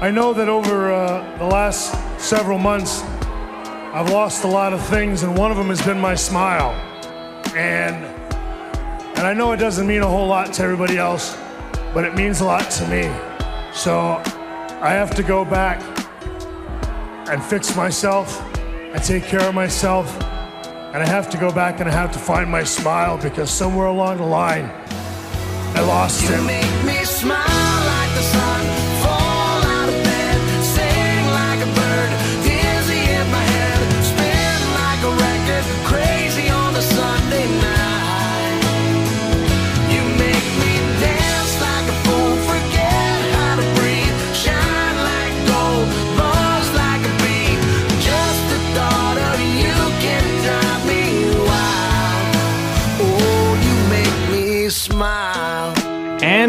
I know that over uh, the last several months, I've lost a lot of things, and one of them has been my smile. And and I know it doesn't mean a whole lot to everybody else, but it means a lot to me. So I have to go back and fix myself and take care of myself. And I have to go back and I have to find my smile because somewhere along the line, I lost You it.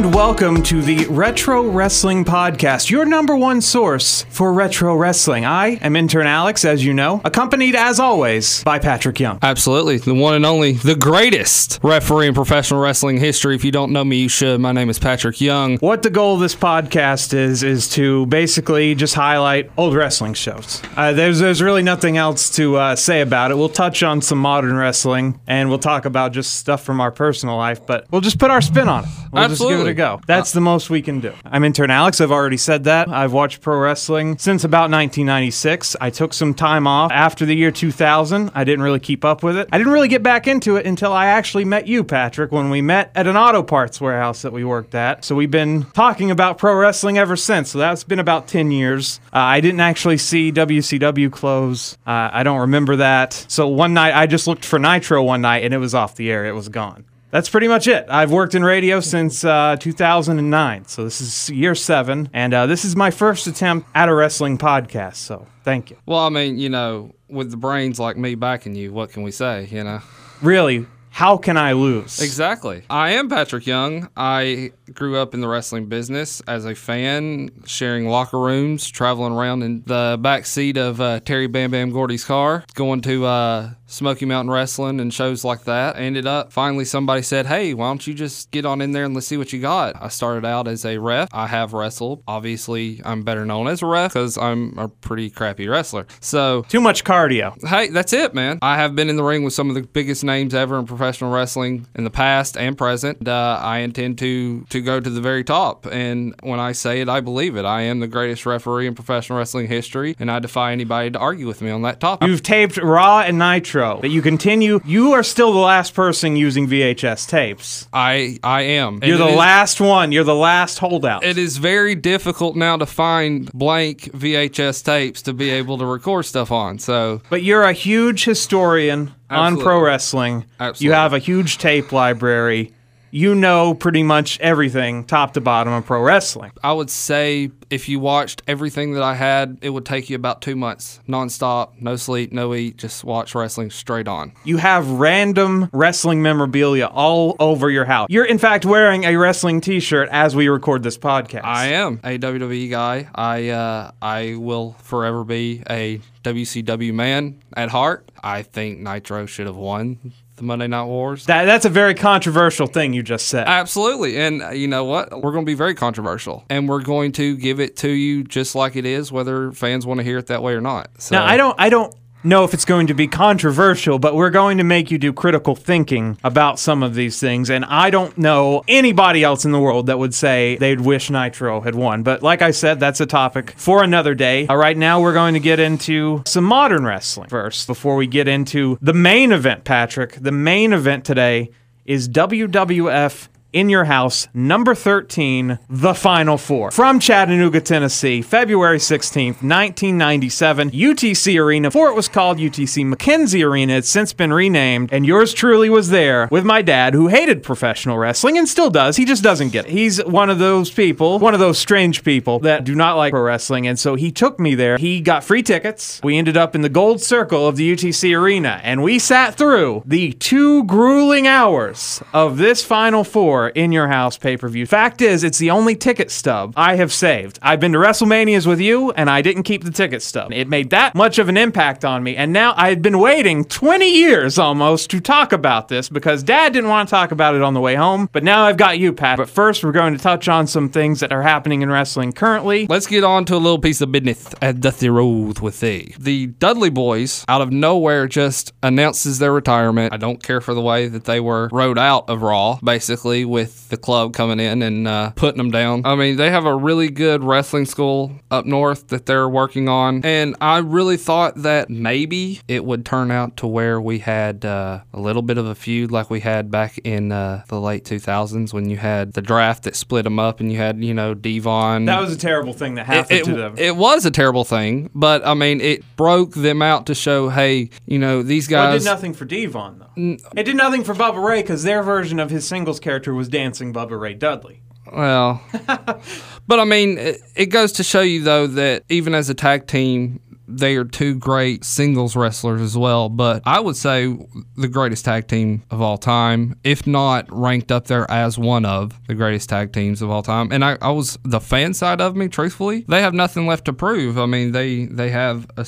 And welcome to the Retro Wrestling Podcast, your number one source for retro wrestling. I am intern Alex, as you know, accompanied as always by Patrick Young. Absolutely. The one and only, the greatest referee in professional wrestling history. If you don't know me, you should. My name is Patrick Young. What the goal of this podcast is is to basically just highlight old wrestling shows. Uh, there's there's really nothing else to uh, say about it. We'll touch on some modern wrestling and we'll talk about just stuff from our personal life, but we'll just put our spin on it. We'll just give it Absolutely. A go. That's the most we can do. I'm intern Alex. I've already said that. I've watched pro wrestling since about 1996. I took some time off after the year 2000. I didn't really keep up with it. I didn't really get back into it until I actually met you, Patrick, when we met at an auto parts warehouse that we worked at. So we've been talking about pro wrestling ever since. So that's been about 10 years. Uh, I didn't actually see WCW close. Uh, I don't remember that. So one night I just looked for Nitro one night and it was off the air. It was gone. That's pretty much it. I've worked in radio since uh, 2009, so this is year seven, and uh, this is my first attempt at a wrestling podcast. So thank you. Well, I mean, you know, with the brains like me backing you, what can we say, you know? Really, how can I lose? Exactly. I am Patrick Young. I grew up in the wrestling business as a fan, sharing locker rooms, traveling around in the back seat of uh, Terry Bam Bam Gordy's car, going to uh, Smoky Mountain Wrestling and shows like that. Ended up finally somebody said, "Hey, why don't you just get on in there and let's see what you got?" I started out as a ref. I have wrestled. Obviously, I'm better known as a ref because I'm a pretty crappy wrestler. So Too much cardio. Hey, that's it, man. I have been in the ring with some of the biggest names ever in professional wrestling in the past and present. And, uh, I intend to to go to the very top. And when I say it, I believe it. I am the greatest referee in professional wrestling history, and I defy anybody to argue with me on that topic. You've taped Raw and Nitro. That you continue. You are still the last person using VHS tapes. I I am. And You're the it is- last one. You're the last holdout. It is very difficult now to find blank VHS tapes to be able to record stuff on. So But you're a huge historian on Absolutely. pro wrestling. Absolutely. You have a huge tape library. You know pretty much everything, top to bottom, of pro wrestling. I would say if you watched everything that I had, it would take you about two months, nonstop, no sleep, no eat, just watch wrestling straight on. You have random wrestling memorabilia all over your house. You're, in fact, wearing a wrestling t shirt as we record this podcast. I am a WWE guy. I uh, I will forever be a WCW man at heart. I think Nitro should have won the Monday Night Wars. That, that's a very controversial thing you just said. Absolutely. And uh, you know what? We're going to be very controversial. And we're going to give it to you just like it is, whether fans want to hear it that way or not. So, now, I don't, I don't know if it's going to be controversial, but we're going to make you do critical thinking about some of these things. And I don't know anybody else in the world that would say they'd wish Nitro had won. But like I said, that's a topic for another day. All right, now, we're going to get into some modern wrestling first before we get into the main event, Patrick. The main event today is WWF in Your House, number 13, The Final Four. From Chattanooga, Tennessee, February 16th, 1997, UTC Arena. Before it was called UTC McKenzie Arena, it's since been renamed, and yours truly was there with my dad, who hated professional wrestling and still does. He just doesn't get it. He's one of those people, one of those strange people that do not like pro wrestling, and so he took me there. He got free tickets. We ended up in the gold circle of the UTC Arena, and we sat through the two grueling hours of this Final Four in your house pay per view. Fact is, it's the only ticket stub I have saved. I've been to WrestleManias with you, and I didn't keep the ticket stub. It made that much of an impact on me, and now I had been waiting 20 years almost to talk about this because Dad didn't want to talk about it on the way home, but now I've got you, Pat. But first, we're going to touch on some things that are happening in wrestling currently. Let's get on to a little piece of business at Dusty Road with thee. The Dudley Boys, out of nowhere, just announces their retirement. I don't care for the way that they were rode out of Raw, basically, with the club coming in and uh, putting them down. I mean, they have a really good wrestling school up north that they're working on, and I really thought that maybe it would turn out to where we had uh, a little bit of a feud like we had back in uh, the late 2000s when you had the draft that split them up and you had, you know, Devon. That was a terrible thing that happened it, to them. it was a terrible thing, but I mean, it broke them out to show, hey, you know, these Well, it guys. did nothing for Devon, though. It did nothing for Bubba Ray because their version of his singles character was dancing Bubba Ray Dudley. Well, but I mean, it, it goes to show you though that even as a tag team, they are two great singles wrestlers as well. But I would say the greatest tag team of all time, if not ranked up there as one of the greatest tag teams of all time. And I, I was the fan side of me, truthfully, they have nothing left to prove. I mean, they they have a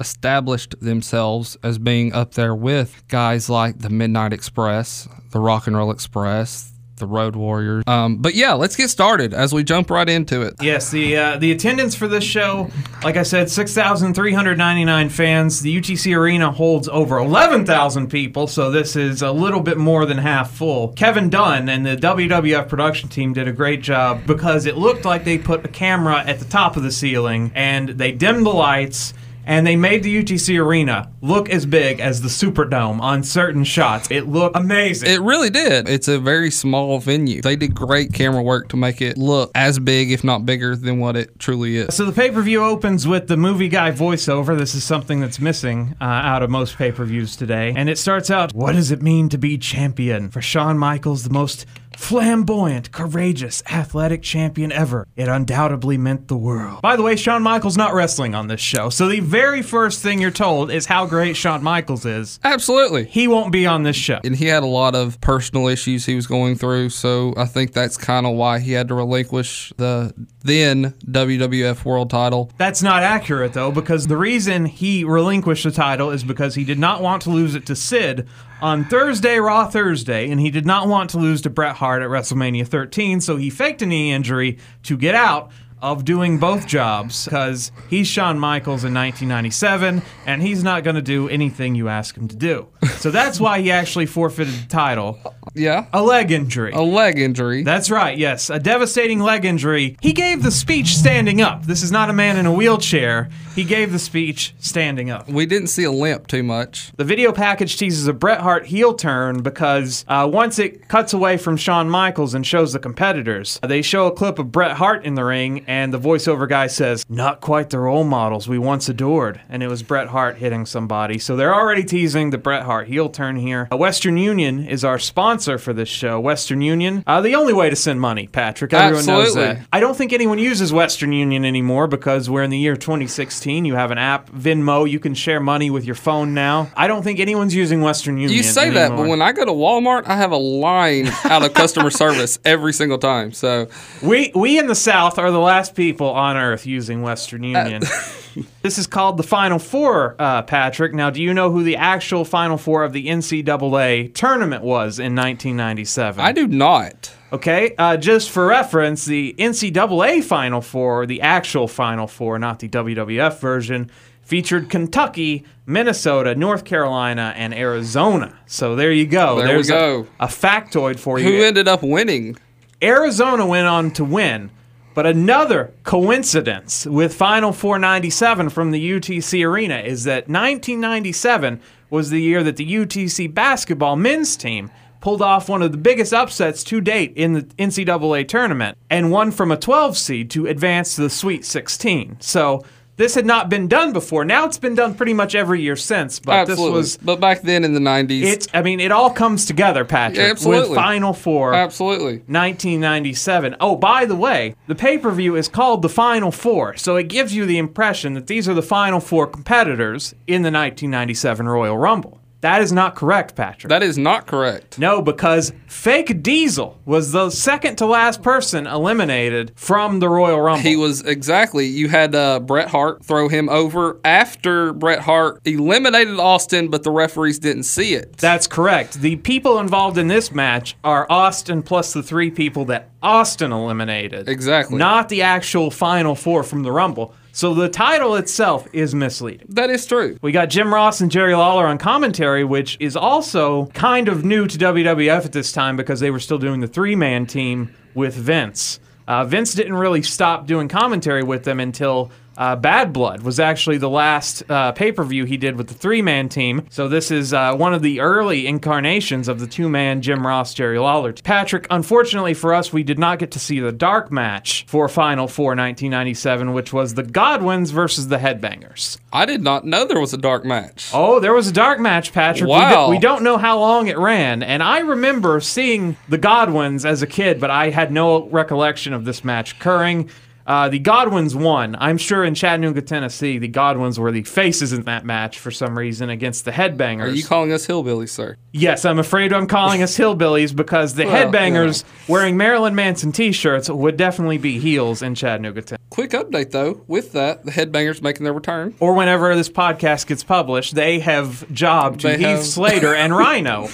established themselves as being up there with guys like the Midnight Express, the Rock and Roll Express, the Road Warriors. Um, but yeah, let's get started as we jump right into it. Yes, the uh, the attendance for this show, like I said, six thousand three hundred ninety nine fans. The UTC Arena holds over eleven thousand people, so this is a little bit more than half full. Kevin Dunn and the WWF production team did a great job because it looked like they put a camera at the top of the ceiling and they dimmed the lights. And they made the UTC Arena look as big as the Superdome on certain shots. It looked amazing. It really did. It's a very small venue. They did great camera work to make it look as big, if not bigger, than what it truly is. So the pay per view opens with the movie guy voiceover. This is something that's missing uh, out of most pay per views today. And it starts out What does it mean to be champion? For Shawn Michaels, the most flamboyant, courageous, athletic champion ever. It undoubtedly meant the world. By the way, Shawn Michaels not wrestling on this show. So the very first thing you're told is how great Shawn Michaels is. Absolutely. He won't be on this show. And he had a lot of personal issues he was going through, so I think that's kind of why he had to relinquish the then WWF World title. That's not accurate, though, because the reason he relinquished the title is because he did not want to lose it to Sid on Thursday, Raw Thursday, and he did not want to lose to Bret Hart at WrestleMania 13, so he faked a knee injury to get out of doing both jobs because he's Shawn Michaels in 1997 and he's not going to do anything you ask him to do. So that's why he actually forfeited the title. Yeah. A leg injury. A leg injury. That's right, yes. A devastating leg injury. He gave the speech standing up. This is not a man in a wheelchair. He gave the speech standing up. we didn't see a limp too much. The video package teases a Bret Hart heel turn because uh, once it cuts away from Shawn Michaels and shows the competitors, they show a clip of Bret Hart in the ring, and the voiceover guy says, Not quite the role models we once adored. And it was Bret Hart hitting somebody. So they're already teasing the Bret Hart heel turn here. Uh, Western Union is our sponsor for this show. Western Union, uh, the only way to send money, Patrick. Everyone knows that. I don't think anyone uses Western Union anymore because we're in the year 2016. You have an app, Venmo. You can share money with your phone now. I don't think anyone's using Western Union. You say that, but when I go to Walmart, I have a line out of customer service every single time. So we we in the South are the last people on Earth using Western Union. this is called the Final Four, uh, Patrick. Now, do you know who the actual Final Four of the NCAA tournament was in 1997? I do not. Okay, uh, just for reference, the NCAA Final Four, the actual Final Four, not the WWF version, featured Kentucky, Minnesota, North Carolina, and Arizona. So there you go. There we There's a- go. A, factoid for you. Who ended up winning? Arizona went on to win, but another coincidence with Final 497 from the UTC Arena is that 1997 was the year that the UTC basketball men's team pulled off one of the biggest upsets to date in the NCAA tournament and won from a 12 seed to advance to the Sweet 16. So this had not been done before. Now it's been done pretty much every year since, but Absolutely. this was but back then in the 90s. it I mean it all comes together, Patrick, Yeah, absolutely. with Final 4 Absolutely. 1997. Oh, by the way, the pay per view is called the Final Four, so it gives you the impression that these are the Final Four competitors in the 1997 Royal Rumble. That is not correct, Patrick. That is not correct. no, because Fake Diesel was the second to last person eliminated from the Royal Rumble. He was exactly. You had uh, Bret Hart throw him over after Bret Hart eliminated Austin, but the referees didn't see it. That's correct. The people involved in this match are Austin plus the three people that Austin eliminated. Exactly. Not the actual final four from the Rumble. So the title itself is misleading. that is true. We got Jim Ross and Jerry Lawler on commentary, which is also kind of new to WWF at this time because they were still doing the three man team with Vince. Uh, Vince didn't really stop doing commentary with them until uh, Bad Blood was actually the last uh, pay per view he did with the three man team. So this is uh, one of the early incarnations of the two man Jim Ross Jerry Lawler. Patrick, unfortunately for us, we did not get to see the dark match for Final Four 1997, which was the Godwins versus the Headbangers. I did not know there was a dark match. Oh, there was a dark match, Patrick. We, Wow. we don't know how long it ran. And I remember seeing the Godwins as a kid, but I had no recollection of this match occurring. Uh, the Godwins won. I'm sure in Chattanooga, Tennessee, the Godwins were the faces in that match for some reason against the Headbangers. Are you calling us hillbillies, sir? yes, I'm afraid I'm calling us hillbillies because the Well, Headbangers wearing Marilyn Manson t-shirts would definitely be heels in Chattanooga, Tennessee. Quick update though. With that, the headbangers making their return. or whenever this podcast gets published, they have jobbed to They Heath have- Slater and Rhino.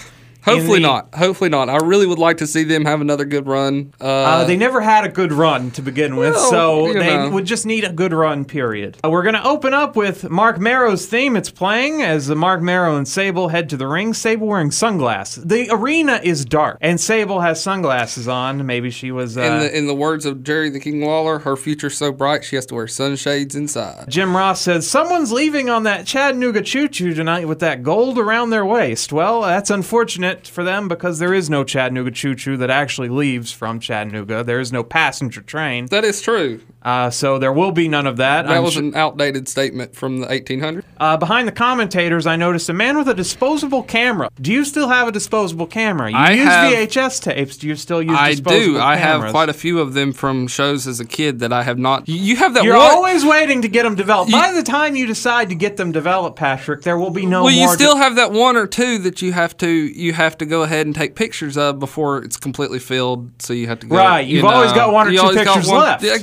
Hopefully the- not. Hopefully not. I really would like to see them have another good run. Uh, Uh, they never had a good run to begin with, Well, so they know. would just need a good run, period. Uh, we're going to open up with Mark Mero's theme. It's playing as Mark Mero and Sable head to the ring. Sable wearing sunglasses. The arena is dark, and Sable has sunglasses on. Maybe she was. Uh, in the in the words of Jerry the King Lawler, her future's so bright she has to wear sunshades inside. Jim Ross says, Someone's leaving on that Chattanooga choo choo tonight with that gold around their waist. Well, that's unfortunate for them because there is no Chattanooga choo choo that actually leaves from Chattanooga. There is no passenger train. That is true. Uh, so there will be none of that. That I'm was an outdated statement from the 1800s. uh, behind the commentators, I noticed a man with a disposable camera. Do you still have a disposable camera? You I use have- VHS tapes. Do you still use I disposable do. I have quite a few of them from shows as a kid that I have not. You- have that one. You're one. always waiting to get them developed. You- By the time you decide to get them developed, Patrick, there will be no well, you still have that one or two that you have to you have to go ahead and take pictures of before it's completely filled. So you have to go. Right, you you've always got one or two pictures one- left. Yeah,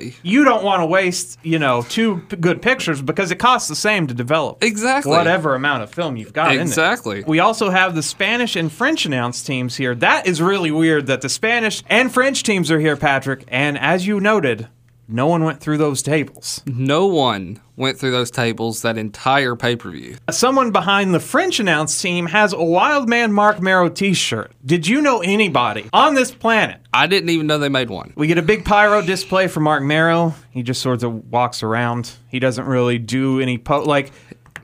exactly. you don't want to waste, you know, two p- good pictures because it costs the same to develop. Exactly. Whatever amount of film you've got in Exactly. We also have the Spanish and French announced teams here. That is really weird that the Spanish and French teams are here, Patrick. And as you noted, no one went through those tables. No one went through those tables that entire pay per view. Someone behind the French announce team has a Wild Man Mark Mero t shirt. Did you know anybody on this planet I didn't even know they made one. We get a big pyro display for Mark Mero. He just sort of walks around. He doesn't really do any po like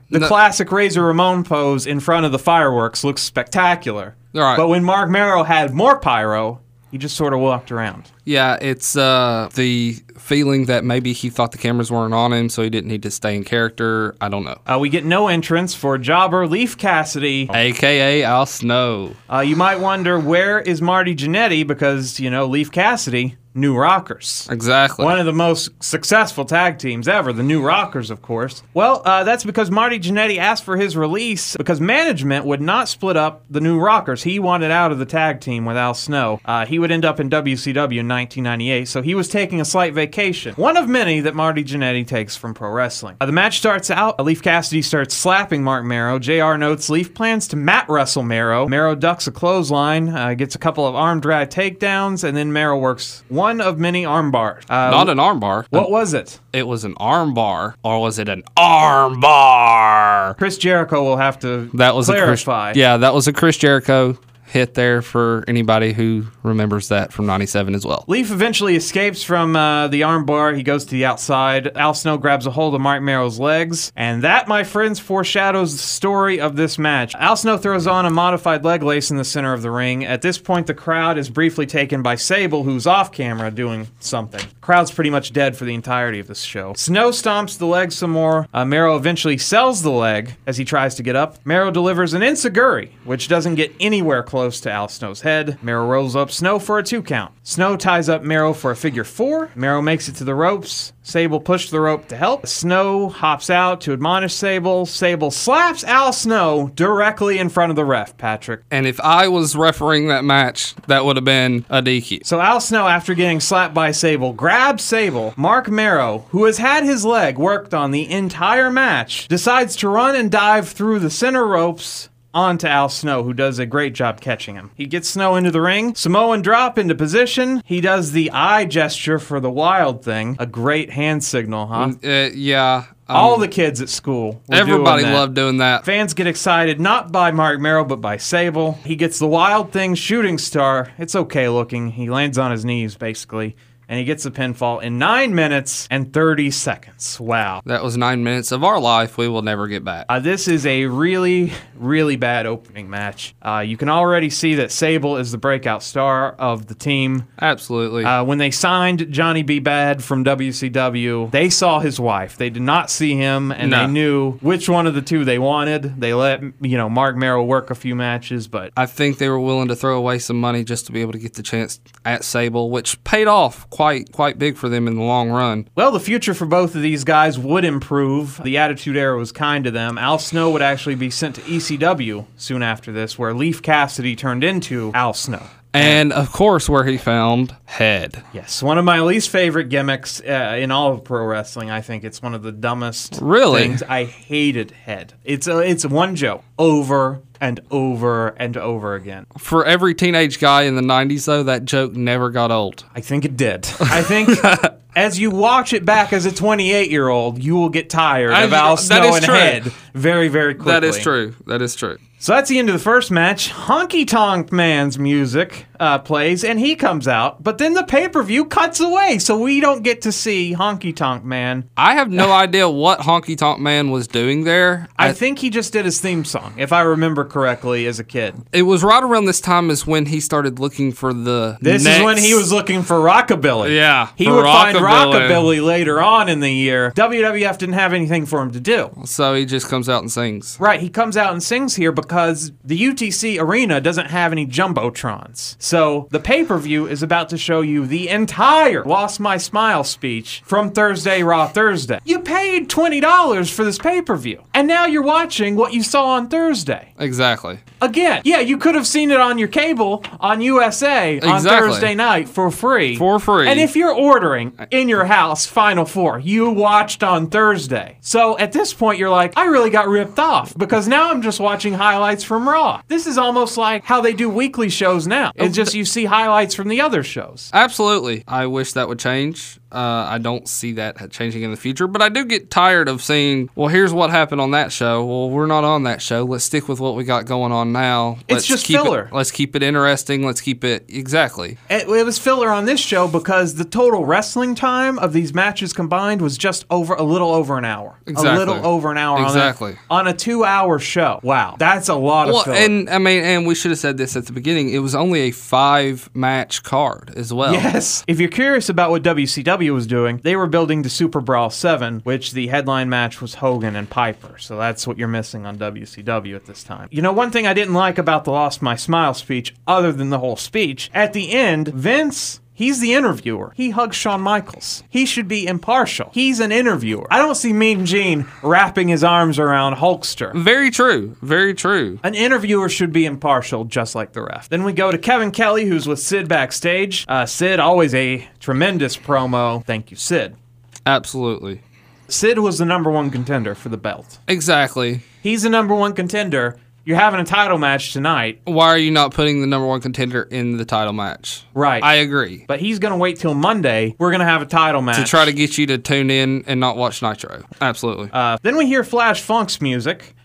the No. classic Razor Ramon pose in front of the fireworks looks spectacular. All right. But when Mark Mero had more pyro, he just sort of walked around. Yeah, it's uh, the feeling that maybe he thought the cameras weren't on him, so he didn't need to stay in character. I don't know. Uh, we get no entrance for Jobber Leif Cassidy. AKA Al Snow. Uh, you might wonder where is Marty Jannetty because you know Leif Cassidy, New Rockers. Exactly. One of the most successful tag teams ever, the New Rockers, of course. Well, uh, that's because Marty Jannetty asked for his release because management would not split up the New Rockers. He wanted out of the tag team with Al Snow. Uh, he would end up in WCW in 1998, so he was taking a slight vacation. One of many that Marty Jannetty takes from pro wrestling. Uh, the match starts out. Leif Cassidy starts slapping Mark Mero. JR notes Leif plans to mat wrestle Mero. Mero ducks a clothesline, uh, gets a couple of arm drag takedowns, and then Mero works one of many arm bars. Uh, Not an arm bar. what was it? It was an arm bar, or was it an arm bar? Chris Jericho will have to That was clarify. a Chris, yeah, that was a Chris Jericho hit there for anybody who remembers that from '97 as well. Leif eventually escapes from uh, the armbar. He goes to the outside. Al Snow grabs a hold of Mark Mero's legs. And that, my friends, foreshadows the story of this match. Al Snow throws on a modified leg lace in the center of the ring. At this point, the crowd is briefly taken by Sable, who's off camera doing something. Crowd's pretty much dead for the entirety of this show. Snow stomps the leg some more. Uh, Mero eventually sells the leg as he tries to get up. Mero delivers an enzuigiri, which doesn't get anywhere close close to Al Snow's head. Mero rolls up Snow for a two count. Snow ties up Mero for a figure four. Mero makes it to the ropes. Sable pushed the rope to help. Snow hops out to admonish Sable. Sable slaps Al Snow directly in front of the ref, Patrick. And if I was refereeing that match, that would have been a DQ. So Al Snow, after getting slapped by Sable, grabs Sable. Mark Mero, who has had his leg worked on the entire match, decides to run and dive through the center ropes onto Al Snow, who does a great job catching him. He gets Snow into the ring. Samoan drop into position. He does the eye gesture for the wild thing. A great hand signal, huh? Uh, yeah. um, All the kids at school. everybody doing that. loved doing that. Fans get excited not by Mark Mero, but by Sable. He gets the Wild Thing shooting star. It's okay looking. He lands on his knees, basically, and he gets a pinfall in 9 minutes and 30 seconds. Wow. That was nine minutes of our life we will never get back. Uh, this is a really, really bad opening match. Uh, you can already see that Sable is the breakout star of the team. Absolutely. Uh, when they signed Johnny B. Bad from WCW, they saw his wife. They did not see him, and No. they knew which one of the two they wanted. They let you know Mark Mero work a few matches, but I think they were willing to throw away some money just to be able to get the chance at Sable, which paid off quite quite big for them in the long run. well, the future for both of these guys would improve. The Attitude Era was kind to them. Al Snow would actually be sent to ECW soon after this, where Leif Cassidy turned into Al Snow. And of course, where he found Head. Yes, one of my least favorite gimmicks uh, in all of pro wrestling. I think it's one of the dumbest Really? things. I hated Head. It's a, it's one joke over and over and over again. For every teenage guy in the 90s, though, that joke never got old. I think it did. I think as you watch it back as a 28 year old, you will get tired I- of Al that Snow is and true. Head very very quickly. That is true. That is true. So that's the end of the first match. Honky Tonk Man's music uh, plays, and he comes out. But then the pay per view cuts away, so we don't get to see Honky Tonk Man. I have no idea what Honky Tonk Man was doing there. I think he just did his theme song, if I remember correctly, as a kid. it was right around this time as when he started looking for the. This next- is when he was looking for rockabilly. Yeah, he would find rockabilly. rockabilly later on in the year. WWF didn't have anything for him to do. So he just comes out and sings. Right, he comes out and sings here because the UTC arena doesn't have any jumbotrons. So the pay per view is about to show you the entire Lost My Smile speech from Thursday Raw Thursday. You paid $20 for this pay per view, and now you're watching what you saw on Thursday. Exactly. Again, yeah, you could have seen it on your cable on USA on Exactly. Thursday night for free. For free. And if you're ordering in your house Final Four, you watched on Thursday. So at this point, you're like, I really got ripped off because now I'm just watching highlights from Raw. This is almost like how they do weekly shows now. It's just you see highlights from the other shows. Absolutely. I wish that would change. Uh, I don't see that changing in the future, but I do get tired of seeing, well, here's what happened on that show. Well, we're not on that show. Let's stick with what we got going on now. It's Let's just keep filler. It, let's keep it interesting. Let's keep it exactly. It, it was filler on this show because the total wrestling time of these matches combined was just over a little over an hour. Exactly. A little over an hour. Exactly. On a, on a two-hour show. Wow, that's a lot of Well, filler. and I mean, and we should have said this at the beginning. It was only a five match card as well. Yes. If you're curious about what WCW was doing, they were building to Super Brawl 7, which the headline match was Hogan and Piper. So that's what you're missing on WCW at this time. You know, one thing I didn't like about the Lost My Smile speech, other than the whole speech, at the end, Vince. He's the interviewer. He hugs Shawn Michaels. He should be impartial. He's an interviewer. I don't see Mean Gene wrapping his arms around Hulkster. Very true. Very true. An interviewer should be impartial, just like the ref. Then we go to Kevin Kelly, who's with Sid backstage. Uh, Sid, always a tremendous promo. Thank you, Sid. Absolutely. Sid was the number one contender for the belt. Exactly. He's the number one contender. You're having a title match tonight, Why are you not putting the number one contender in the title match? right? I agree. but he's going to wait till Monday. We're going to have a title match. to try to get you to tune in and not watch Nitro. Absolutely. Uh, then we hear Flash Funk's music.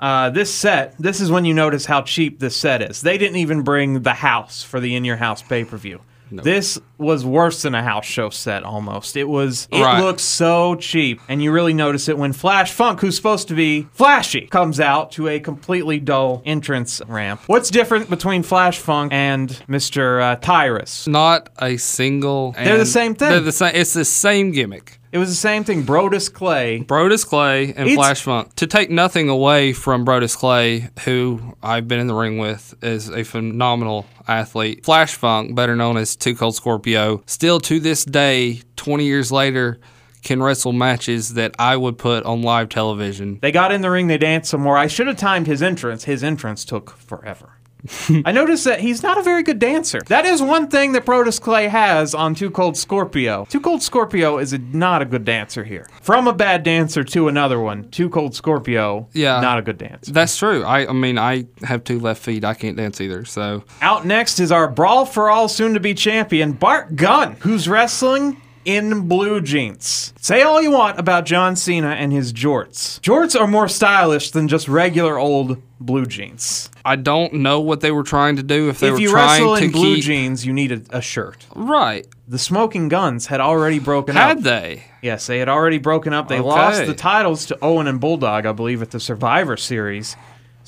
Uh, this set, this is when you notice how cheap this set is. They didn't even bring the house for the In Your House pay per view. This was worse than a house show set almost. It was it Right. looked so cheap. And you really notice it when Flash Funk, who's supposed to be flashy, comes out to a completely dull entrance ramp. What's different between Flash Funk and Mr. Uh, Tyrus? Not a single. They're the same thing. They're the same. It's the same gimmick. It was the same thing. Brodus Clay. Brodus Clay and It's- Flash Funk. To take nothing away from Brodus Clay, who I've been in the ring with, is a phenomenal athlete. Flash Funk, better known as Two Cold Scorpio, still to this day, 20 years later, can wrestle matches that I would put on live television. They got in the ring, they danced some more. I should have timed his entrance. His entrance took forever. I noticed that he's not a very good dancer. That is one thing that Brodus Clay has on Too Cold Scorpio. Too Cold Scorpio is a, not a good dancer here. From a bad dancer to another one, Too Cold Scorpio, Yeah. not a good dancer. That's true. I, I mean, I have two left feet. I can't dance either. So Out next is our Brawl for All soon to be champion, Bart Gunn, who's wrestling in blue jeans. Say all you want about John Cena and his jorts. Jorts are more stylish than just regular old blue jeans. I don't know what they were trying to do. If they if were you trying wrestle to in blue keep jeans, you need a, a shirt. right. The Smoking Guns had already broken Had up. Had they? Yes, they had already broken up. They Okay. lost the titles to Owen and Bulldog, I believe, at the Survivor Series.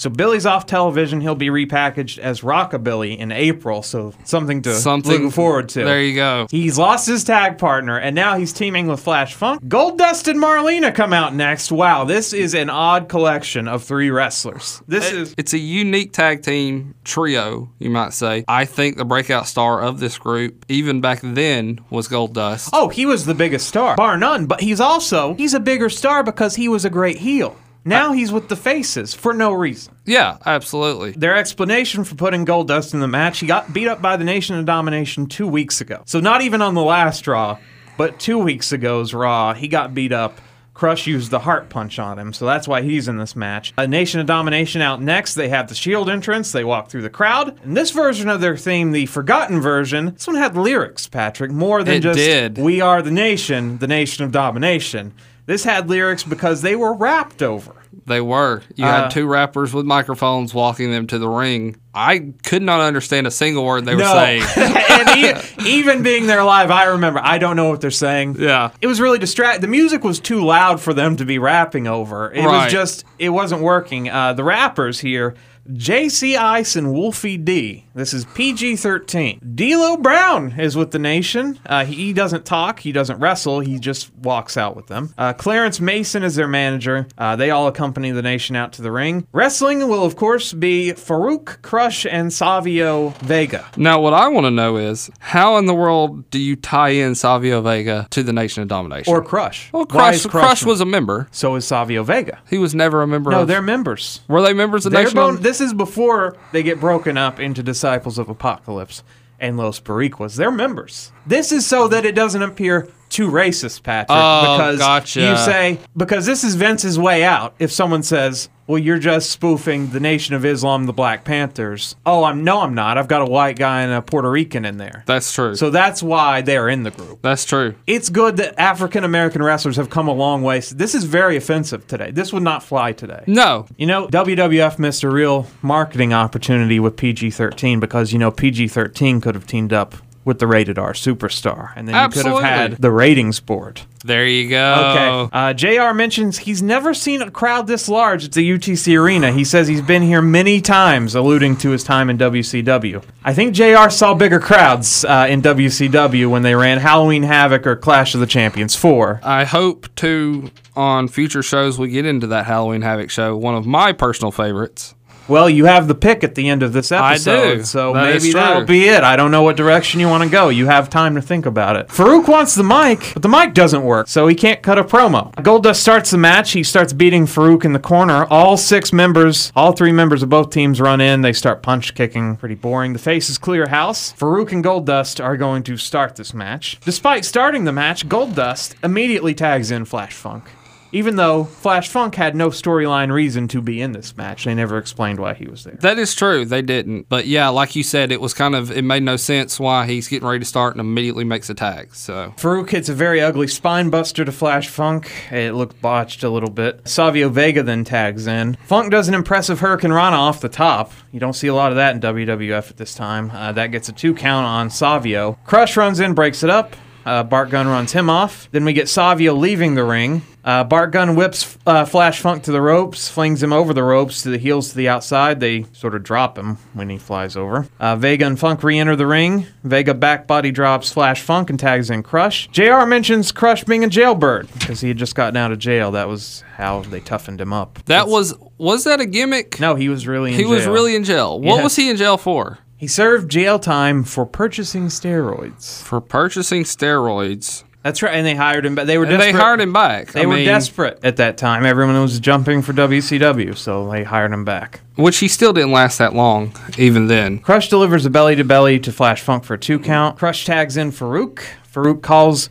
So Billy's off television. He'll be repackaged as Rockabilly in April. So something to Something look forward to. There you go. He's lost his tag partner, and now he's teaming with Flash Funk. Goldust and Marlena come out next. Wow, this is an odd collection of three wrestlers. This is It's a unique tag team trio, you might say. I think the breakout star of this group, even back then, was Goldust. Oh, he was the biggest star, bar none. But he's also he's a bigger star because he was a great heel. Now he's with the faces for no reason. Yeah, absolutely. Their explanation for putting Goldust in the match: he got beat up by the Nation of Domination two weeks ago. So not even on the last Raw, but two weeks ago's Raw, he got beat up. Crush used the heart punch on him, so that's why he's in this match. A Nation of Domination out next. They have the Shield entrance. They walk through the crowd. And this version of their theme, the Forgotten version, this one had lyrics, Patrick, more than It just did. "We are the nation, the nation of domination." This had lyrics because they were rapped over. They were. You Uh, had two rappers with microphones walking them to the ring. I could not understand a single word they were saying. and e- even being there live, I remember I don't know what they're saying. Yeah. It was really distract. The music was too loud for them to be rapping over. It Right. was just it wasn't working. Uh, the rappers here. JC Ice and Wolfie D. This is PG 13. D'Lo Brown is with the nation. Uh, he doesn't talk, he doesn't wrestle, he just walks out with them. Uh, Clarence Mason is their manager. Uh, they all accompany the nation out to the ring. Wrestling will, of course, be Farouk, Crush, and Savio Vega. Now, what I want to know is how in the world do you tie in Savio Vega to the Nation of Domination? Or Crush. well, Why Crush, Crush, was a member. So is Savio Vega. He was never a member No, of. they're members. were they members of They're Nation? bon- of, this is before they get broken up into Disciples of Apocalypse and Los Boricuas. They're members. This is so that it doesn't appear too racist, Patrick. Oh, because gotcha. you say because this is Vince's way out. If someone says, "Well, you're just spoofing the Nation of Islam, the Black Panthers," oh, I'm no, I'm not. I've got a white guy and a Puerto Rican in there. That's true. So that's why they are in the group. that's true. It's good that African American wrestlers have come a long way. This is very offensive today. This would not fly today. No, You know, WWF missed a real marketing opportunity with PG 13 because, you know, PG 13 could have teamed up with the rated R superstar. And then you could have had the ratings board. there you go. Okay. Uh, JR mentions he's never seen a crowd this large at the UTC Arena. He says he's been here many times, alluding to his time in WCW. I think JR saw bigger crowds uh, in WCW when they ran Halloween Havoc or Clash of the Champions 4. I hope to on future shows we get into that Halloween Havoc show. One of my personal favorites. Well, you have the pick at the end of this episode, I do. so That is maybe that'll be it. I don't know what direction you want to go. You have time to think about it. Farouk wants the mic, but the mic doesn't work, so he can't cut a promo. Goldust starts the match. He starts beating Farouk in the corner. All six members, all three members of both teams run in. They start punch kicking. Pretty boring. The faces clear house. Farouk and Goldust are going to start this match. Despite starting the match, Goldust immediately tags in Flash Funk. Even though Flash Funk had no storyline reason to be in this match, they never explained why he was there. That is true. They didn't. But yeah, like you said, it was kind of it made no sense why he's getting ready to start and immediately makes a tag. So Farouk hits a very ugly spine buster to Flash Funk. It looked botched a little bit. Savio Vega then tags in. Funk does an impressive hurricanrana off the top. You don't see a lot of that in WWF at this time. Uh, that gets a two count on Savio. Crush runs in, breaks it up. Uh, Bart Gunn runs him off. Then we get Savio leaving the ring. Uh, Bart Gunn whips uh, Flash Funk to the ropes, flings him over the ropes to the heels to the outside. They sort of drop him when he flies over. Uh, Vega and Funk re enter the ring. Vega back body drops Flash Funk and tags in Crush. JR mentions Crush being a jailbird because he had just gotten out of jail. That was how they toughened him up. that was was that a gimmick? No, he was really in he was jail. really in jail. What Yeah. was he in jail for? He served jail time for purchasing steroids. For purchasing steroids. That's right, and they hired him. But they were And they hired him back. They I were mean, desperate at that time. Everyone was jumping for WCW, so they hired him back. Which he still didn't last that long, even then. Crush delivers a belly to belly to Flash Funk for a two count. Crush tags in Farouk. Farouk calls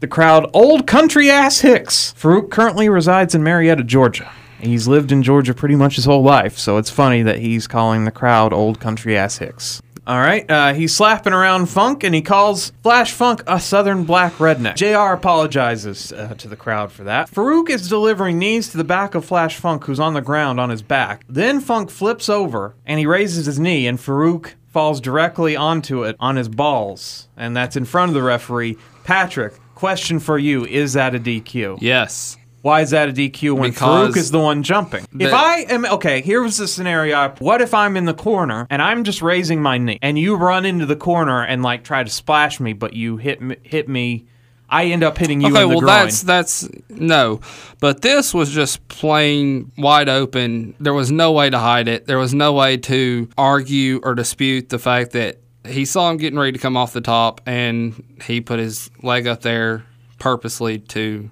the crowd old country ass Hicks. Farouk currently resides in Marietta, Georgia. He's lived in Georgia pretty much his whole life, so it's funny that he's calling the crowd old country ass Hicks. All right, uh, he's slapping around Funk and he calls Flash Funk a southern black redneck. JR apologizes uh, to the crowd for that. Farouk is delivering knees to the back of Flash Funk, who's on the ground on his back. Then Funk flips over and he raises his knee, and Farouk falls directly onto it on his balls. And that's in front of the referee. Patrick, question for you Is that a DQ? Yes. Why is that a DQ when Because Farouk is the one jumping? if I am okay, here's the scenario. What if I'm in the corner and I'm just raising my knee, and you run into the corner and like try to splash me, but you hit me, hit me. I end up hitting you Okay, in the groin. Okay, well groin. that's that's no, but this was just plain wide open. There was no way to hide it. There was no way to argue or dispute the fact that he saw him getting ready to come off the top, and he put his leg up there purposely to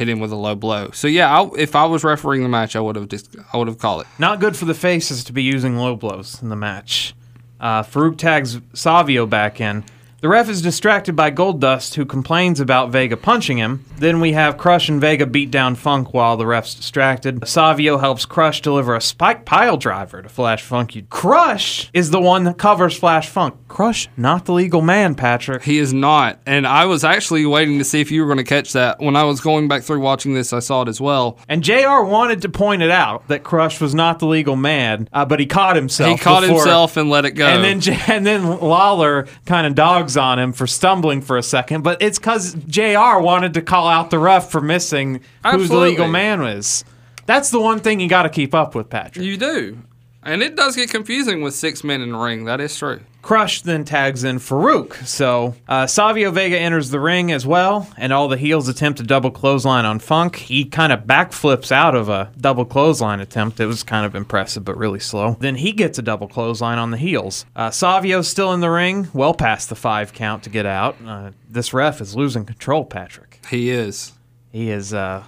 hit him with a low blow. So yeah, I, if I was refereeing the match, I would have just I would have called it. Not good for the faces to be using low blows in the match. Uh, Farouk tags Savio back in. The ref is distracted by Goldust, who complains about Vega punching him. Then we have Crush and Vega beat down Funk while the ref's distracted. Savio helps Crush deliver a spike pile driver to Flash Funk. Crush is the one that covers Flash Funk. Crush, not the legal man, Patrick. He is not. And I was actually waiting to see if you were going to catch that. When I was going back through watching this, I saw it as well. And JR wanted to point it out that Crush was not the legal man, uh, but he caught himself. He caught before- himself and let it go. And then and then Lawler kind of dogs on him for stumbling for a second, but it's because Jr. wanted to call out the ref for missing who the legal man was. That's the one thing you got to keep up with, Patrick. You do. And it does get confusing with six men in the ring. That is true. Crush then tags in Farouk. So uh, Savio Vega enters the ring as well, and all the heels attempt a double clothesline on Funk. He kind of backflips out of a double clothesline attempt. It was kind of impressive, but really slow. Then he gets a double clothesline on the heels. Uh, Savio's still in the ring, well past the five count to get out. Uh, this ref is losing control, Patrick. He is. He is uh,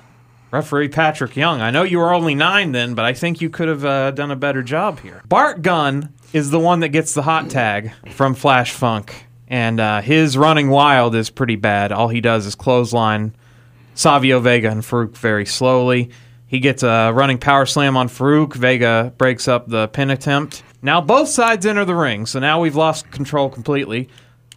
referee Patrick Young. I know you were only nine then, but I think you could have uh, done a better job here. Bart Gunn is the one that gets the hot tag from Flash Funk, and uh, his running wild is pretty bad. All he does is clothesline Savio Vega and Farouk very slowly. He gets a running power slam on Farouk. Vega breaks up the pin attempt. Now both sides enter the ring, so now we've lost control completely.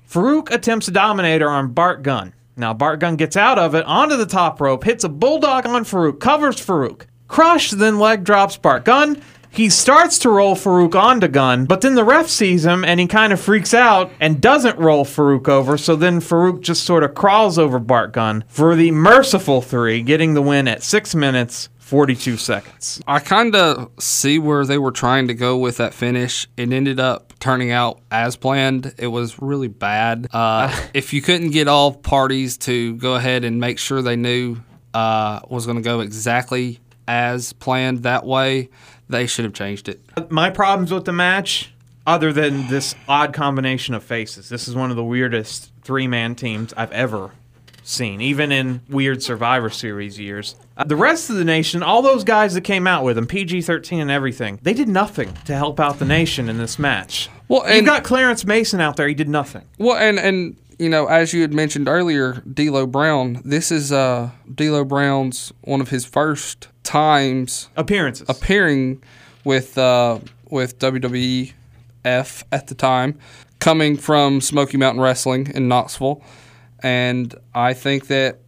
Farouk attempts a dominator on Bart Gunn. Now Bart Gunn gets out of it onto the top rope, hits a bulldog on Farouk, covers Farouk. Crush then leg drops Bart Gunn. He starts to roll Farouk on onto Gunn, but then the ref sees him and he kind of freaks out and doesn't roll Farouk over. So then Farouk just sort of crawls over Bart Gunn for the merciful three, getting the win at six minutes, 42 seconds. I kind of see where they were trying to go with that finish. It ended up turning out as planned. It was really bad. Uh, if you couldn't get all parties to go ahead and make sure they knew uh, was going to go exactly as planned that way, they should have changed it. my problems with the match, other than this odd combination of faces, this is one of the weirdest three man teams I've ever seen, even in weird Survivor Series years. Uh, the rest of the nation, all those guys that came out with them, PG 13 and everything, they did nothing to help out the nation in this match. Well, you got Clarence Mason out there, he did nothing. Well, and and you know, as you had mentioned earlier, D'Lo Brown. This is uh, D'Lo Brown's one of his first times Appearances. appearing with uh, with WWF at the time, coming from Smoky Mountain Wrestling in Knoxville, and I think that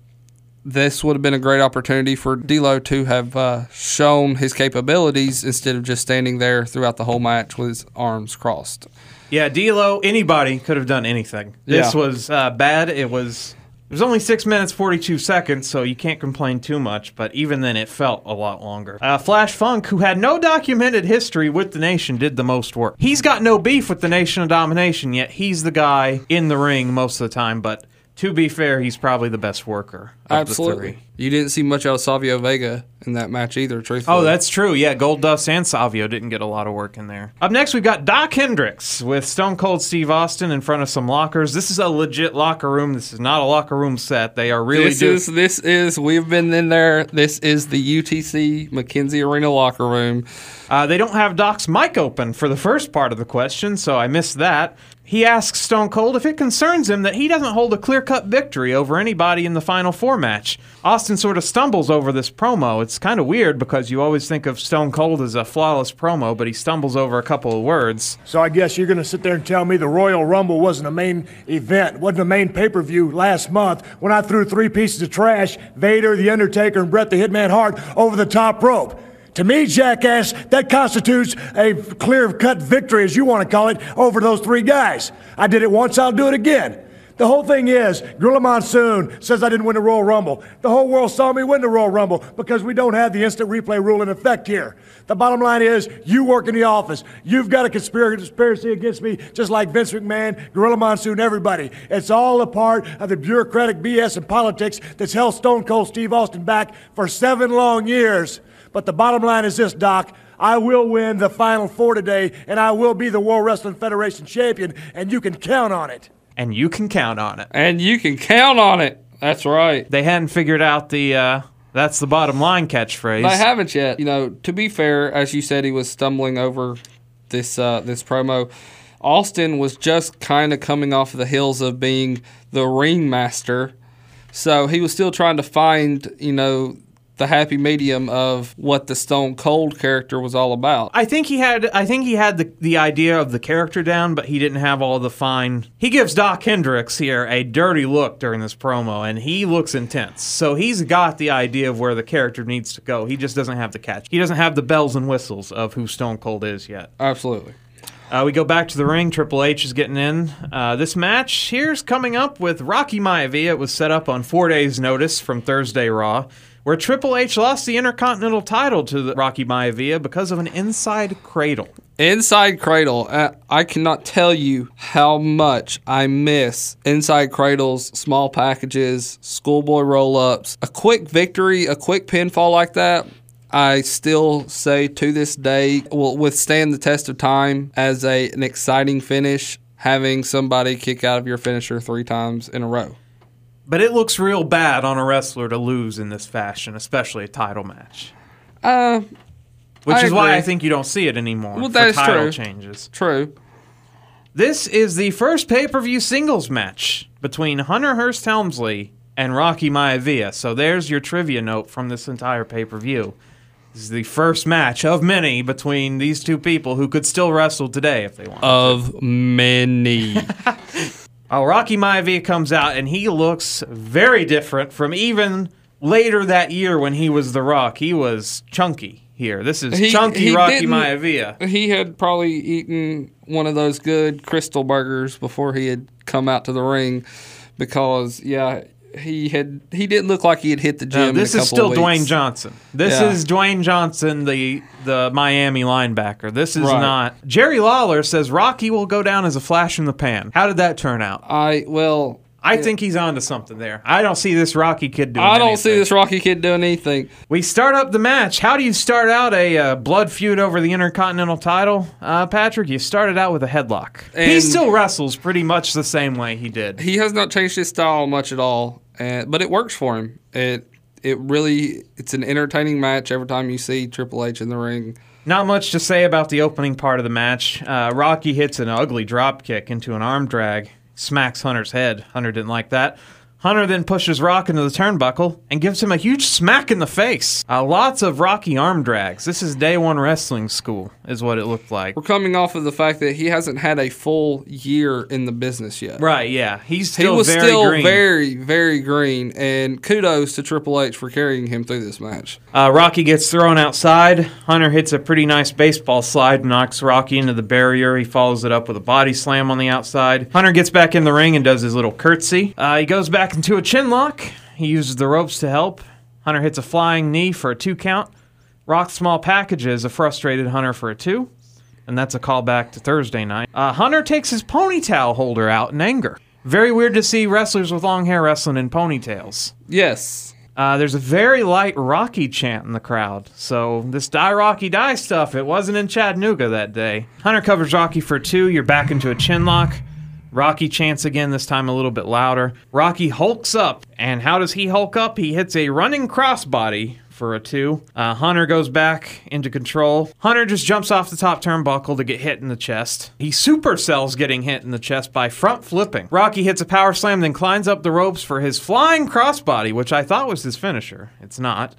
this would have been a great opportunity for D'Lo to have uh, shown his capabilities instead of just standing there throughout the whole match with his arms crossed. Yeah, D'Lo. Anybody could have done anything. This Yeah. was uh, bad. It was. It was only six minutes forty two seconds, so you can't complain too much. But even then, it felt a lot longer. Uh, Flash Funk, who had no documented history with the Nation, did the most work. He's got no beef with the Nation of Domination yet. He's the guy in the ring most of the time. But to be fair, he's probably the best worker. Of The Absolutely. three. You didn't see much out of Savio Vega in that match either, truthfully. Oh, that's true. Yeah, Goldust and Savio didn't get a lot of work in there. Up next, we've got Dok Hendrix with Stone Cold Steve Austin in front of some lockers. This is a legit locker room. This is not a locker room set. They are really this do- is this is we've been in there. This is the UTC McKenzie Arena locker room. Uh, they don't have Dok's mic open for the first part of the question, so I missed that. He asks Stone Cold if it concerns him that he doesn't hold a clear cut victory over anybody in the Final Four match. Austin sort of stumbles over this promo. It's kind of weird because you always think of Stone Cold as a flawless promo, but he stumbles over a couple of words. So I guess you're going to sit there and tell me the Royal Rumble wasn't a main event, wasn't a main pay-per-view last month when I threw three pieces of trash, Vader, The Undertaker, and Bret the Hitman Hart over the top rope. To me, jackass, that constitutes a clear-cut victory, as you want to call it, over those three guys. I did it once, I'll do it again. The whole thing is, Gorilla Monsoon says I didn't win the Royal Rumble. The whole world saw me win the Royal Rumble because we don't have the instant replay rule in effect here. The bottom line is, you work in the office. You've got a conspiracy against me, just like Vince McMahon, Gorilla Monsoon, everybody. It's all a part of the bureaucratic BS and politics that's held Stone Cold Steve Austin back for seven long years. But the bottom line is this, Dok. I will win the Final Four today, and I will be the World Wrestling Federation champion, and you can count on it. And you can count on it. And you can count on it. That's right. They hadn't figured out the uh, that's the bottom line catchphrase. I haven't yet. You know, to be fair, as you said, he was stumbling over this uh, this promo. Austin was just kind of coming off of the heels of being the ringmaster, so he was still trying to find, you know, the happy medium of what the Stone Cold character was all about. I think he had I think he had the, the idea of the character down, but he didn't have all the fine. He gives Dok Hendrix here a dirty look during this promo, and he looks intense. So he's got the idea of where the character needs to go. He just doesn't have the catch. He doesn't have the bells and whistles of who Stone Cold is yet. Absolutely. Uh, we go back to the ring. Triple H is getting in. Uh, this match here's coming up with Rocky Maivia. It was set up on four days' notice from Thursday Raw, where Triple H lost the Intercontinental title to the Rocky Maivia because of an inside cradle. Inside Cradle, uh, I cannot tell you how much I miss Inside Cradles, small packages, schoolboy roll ups. A quick victory, a quick pinfall like that, I still say to this day will withstand the test of time as a, an exciting finish, having somebody kick out of your finisher three times in a row. But it looks real bad on a wrestler to lose in this fashion, especially a title match. Uh, Which I is why agree. I think you don't see it anymore Well, for that is title true. changes. true. This is the first pay per view singles match between Hunter Hearst Helmsley and Rocky Maivia. So there's your trivia note from this entire pay per view. This is the first match of many between these two people who could still wrestle today if they want. Of many. Oh, Rocky Maivia comes out and he looks very different from even later that year when he was The Rock. He was chunky here. This is He- chunky he Rocky Maivia. he had probably eaten one of those good Krystal burgers before he had come out to the ring because yeah he had he didn't look like he had hit the gym No, this is still Dwayne. Johnson. This Yeah. is Dwayne Johnson, the the Miami linebacker. This is Right. not. Jerry Lawler says Rocky will go down as a flash in the pan. How did that turn out? I well I think he's onto something there. I don't see this Rocky kid doing. I don't see anything. this Rocky kid doing anything. We start up the match. How do you start out a uh, blood feud over the Intercontinental title, uh, Patrick? You started out with a headlock. he still wrestles pretty much the same way he did. He has not changed his style much at all, and, but it works for him. It it really it's an entertaining match every time you see Triple H in the ring. Not much to say about the opening part of the match. Uh, Rocky hits an ugly drop kick into an arm drag. Smacks Hunter's head. Hunter didn't like that. Hunter then pushes Rock into the turnbuckle and gives him a huge smack in the face. Uh, lots of Rocky arm drags. This is day one wrestling school, is what it looked like. We're coming off of the fact that he hasn't had a full year in the business yet. Right, yeah. He's He was very still green. very, very green, and kudos to Triple H for carrying him through this match. Uh, Rocky gets thrown outside. Hunter hits a pretty nice baseball slide, knocks Rocky into the barrier. He follows it up with a body slam on the outside. Hunter gets back in the ring and does his little curtsy. Uh, he goes back into a chin lock. He uses the ropes to help. Hunter hits a flying knee for a two count. Rock small packages a frustrated Hunter for a two. And that's a callback to Thursday night. Uh, Hunter takes his ponytail holder out in anger. Very weird to see wrestlers with long hair wrestling in ponytails. Yes. Uh, there's a very light Rocky chant in the crowd. So this die Rocky die stuff, it wasn't in Chattanooga that day. Hunter covers Rocky for two. You're back into a chin lock. Rocky chants again, this time a little bit louder. Rocky hulks up. And how does he hulk up? He hits a running crossbody for a two. Uh, Hunter goes back into control. Hunter just jumps off the top turnbuckle to get hit in the chest. He supercells getting hit in the chest by front flipping. Rocky hits a power slam, then climbs up the ropes for his flying crossbody, which I thought was his finisher. It's not.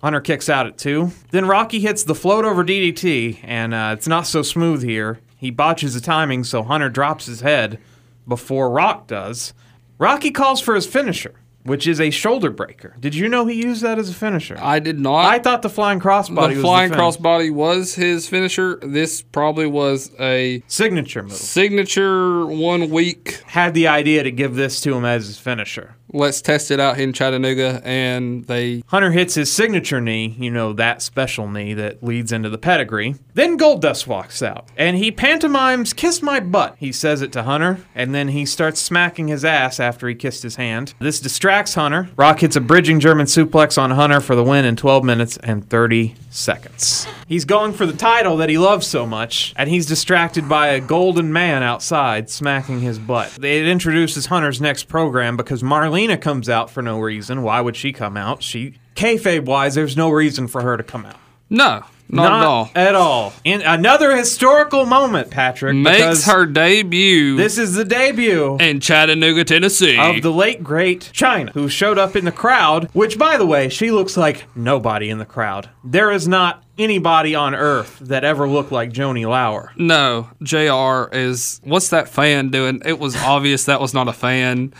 Hunter kicks out at two. Then Rocky hits the float over DDT, and uh, it's not so smooth here. He botches the timing, so Hunter drops his head before Rock does. Rocky calls for his finisher, which is a shoulder breaker. Did you know he used that as a finisher? I did not. I thought the flying crossbody the was flying the fin- crossbody was his finisher. This probably was a signature move. signature one week. Had the idea to give this to him as his finisher. Let's test it out in Chattanooga, and they Hunter hits his signature knee, you know, that special knee that leads into the pedigree. Then Goldust walks out, and he pantomimes, Kiss my butt. He says it to Hunter, and then he starts smacking his ass after he kissed his hand. This distracts Hunter. Rock hits a bridging German suplex on Hunter for the win in 12 minutes and 30 seconds. He's going for the title that he loves so much, and he's distracted by a golden man outside smacking his butt. It introduces Hunter's next program because Marlena comes out for no reason. Why would she come out? She kayfabe wise, there's no reason for her to come out. no, not, at all. At all. In another historical moment, Patrick. Makes her debut This is the debut in Chattanooga, Tennessee. of the late great Chyna, who showed up in the crowd. Which, by the way, she looks like nobody in the crowd. There is not anybody on earth that ever looked like Joanie Laurer. No, JR is. What's that fan doing? It was obvious that was not a fan.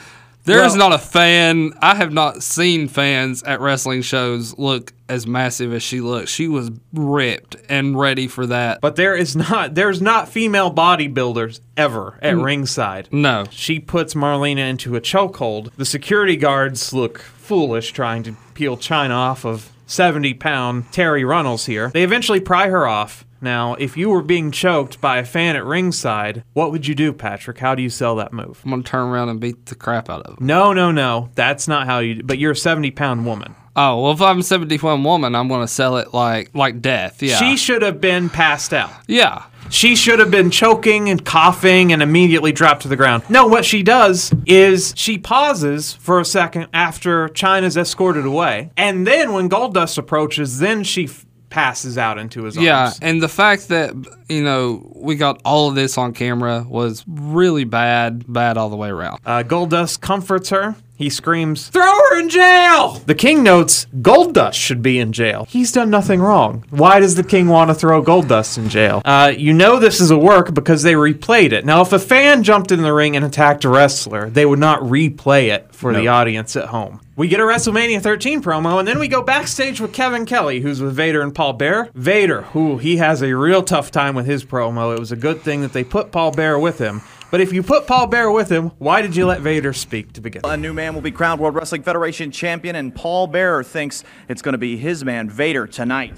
There is Well- not a fan. I have not seen fans at wrestling shows look as massive as she looked. She was ripped and ready for that. But there is not there's not female bodybuilders ever at ringside. no, She puts Marlena into a chokehold. The security guards look foolish trying to peel Chyna off of 70 pound Terri Runnels here. They eventually pry her off. Now, if you were being choked by a fan at ringside, what would you do, Patrick? How do you sell that move? I'm gonna turn around and beat the crap out of him. No, no, no. That's not how you. But you're a 70 pound woman. Oh well, if I'm a 71 woman, I'm gonna sell it like like death. Yeah, She should have been passed out. yeah. She should have been choking and coughing and immediately dropped to the ground. No, what she does is she pauses for a second after Chyna's escorted away. And then when Goldust approaches, then she f- passes out into his Yeah, arms. Yeah, and the fact that you know we got all of this on camera was really bad, bad all the way around. Uh, Goldust comforts her. He screams, Throw her in jail! The king notes Goldust should be in jail. He's done nothing wrong. Why does the king want to throw Goldust in jail? Uh, you know this is a work because they replayed it. Now, if a fan jumped in the ring and attacked a wrestler, they would not replay it for the audience at home. We get a WrestleMania 13 promo, and then we go backstage with Kevin Kelly, who's with Vader and Paul Bearer. Vader, who he has a real tough time with his promo. It was a good thing that they put Paul Bearer with him. But if you put Paul Bearer with him, why did you let Vader speak to begin? A new man will be crowned World Wrestling Federation champion, and Paul Bearer thinks it's going to be his man, Vader, tonight.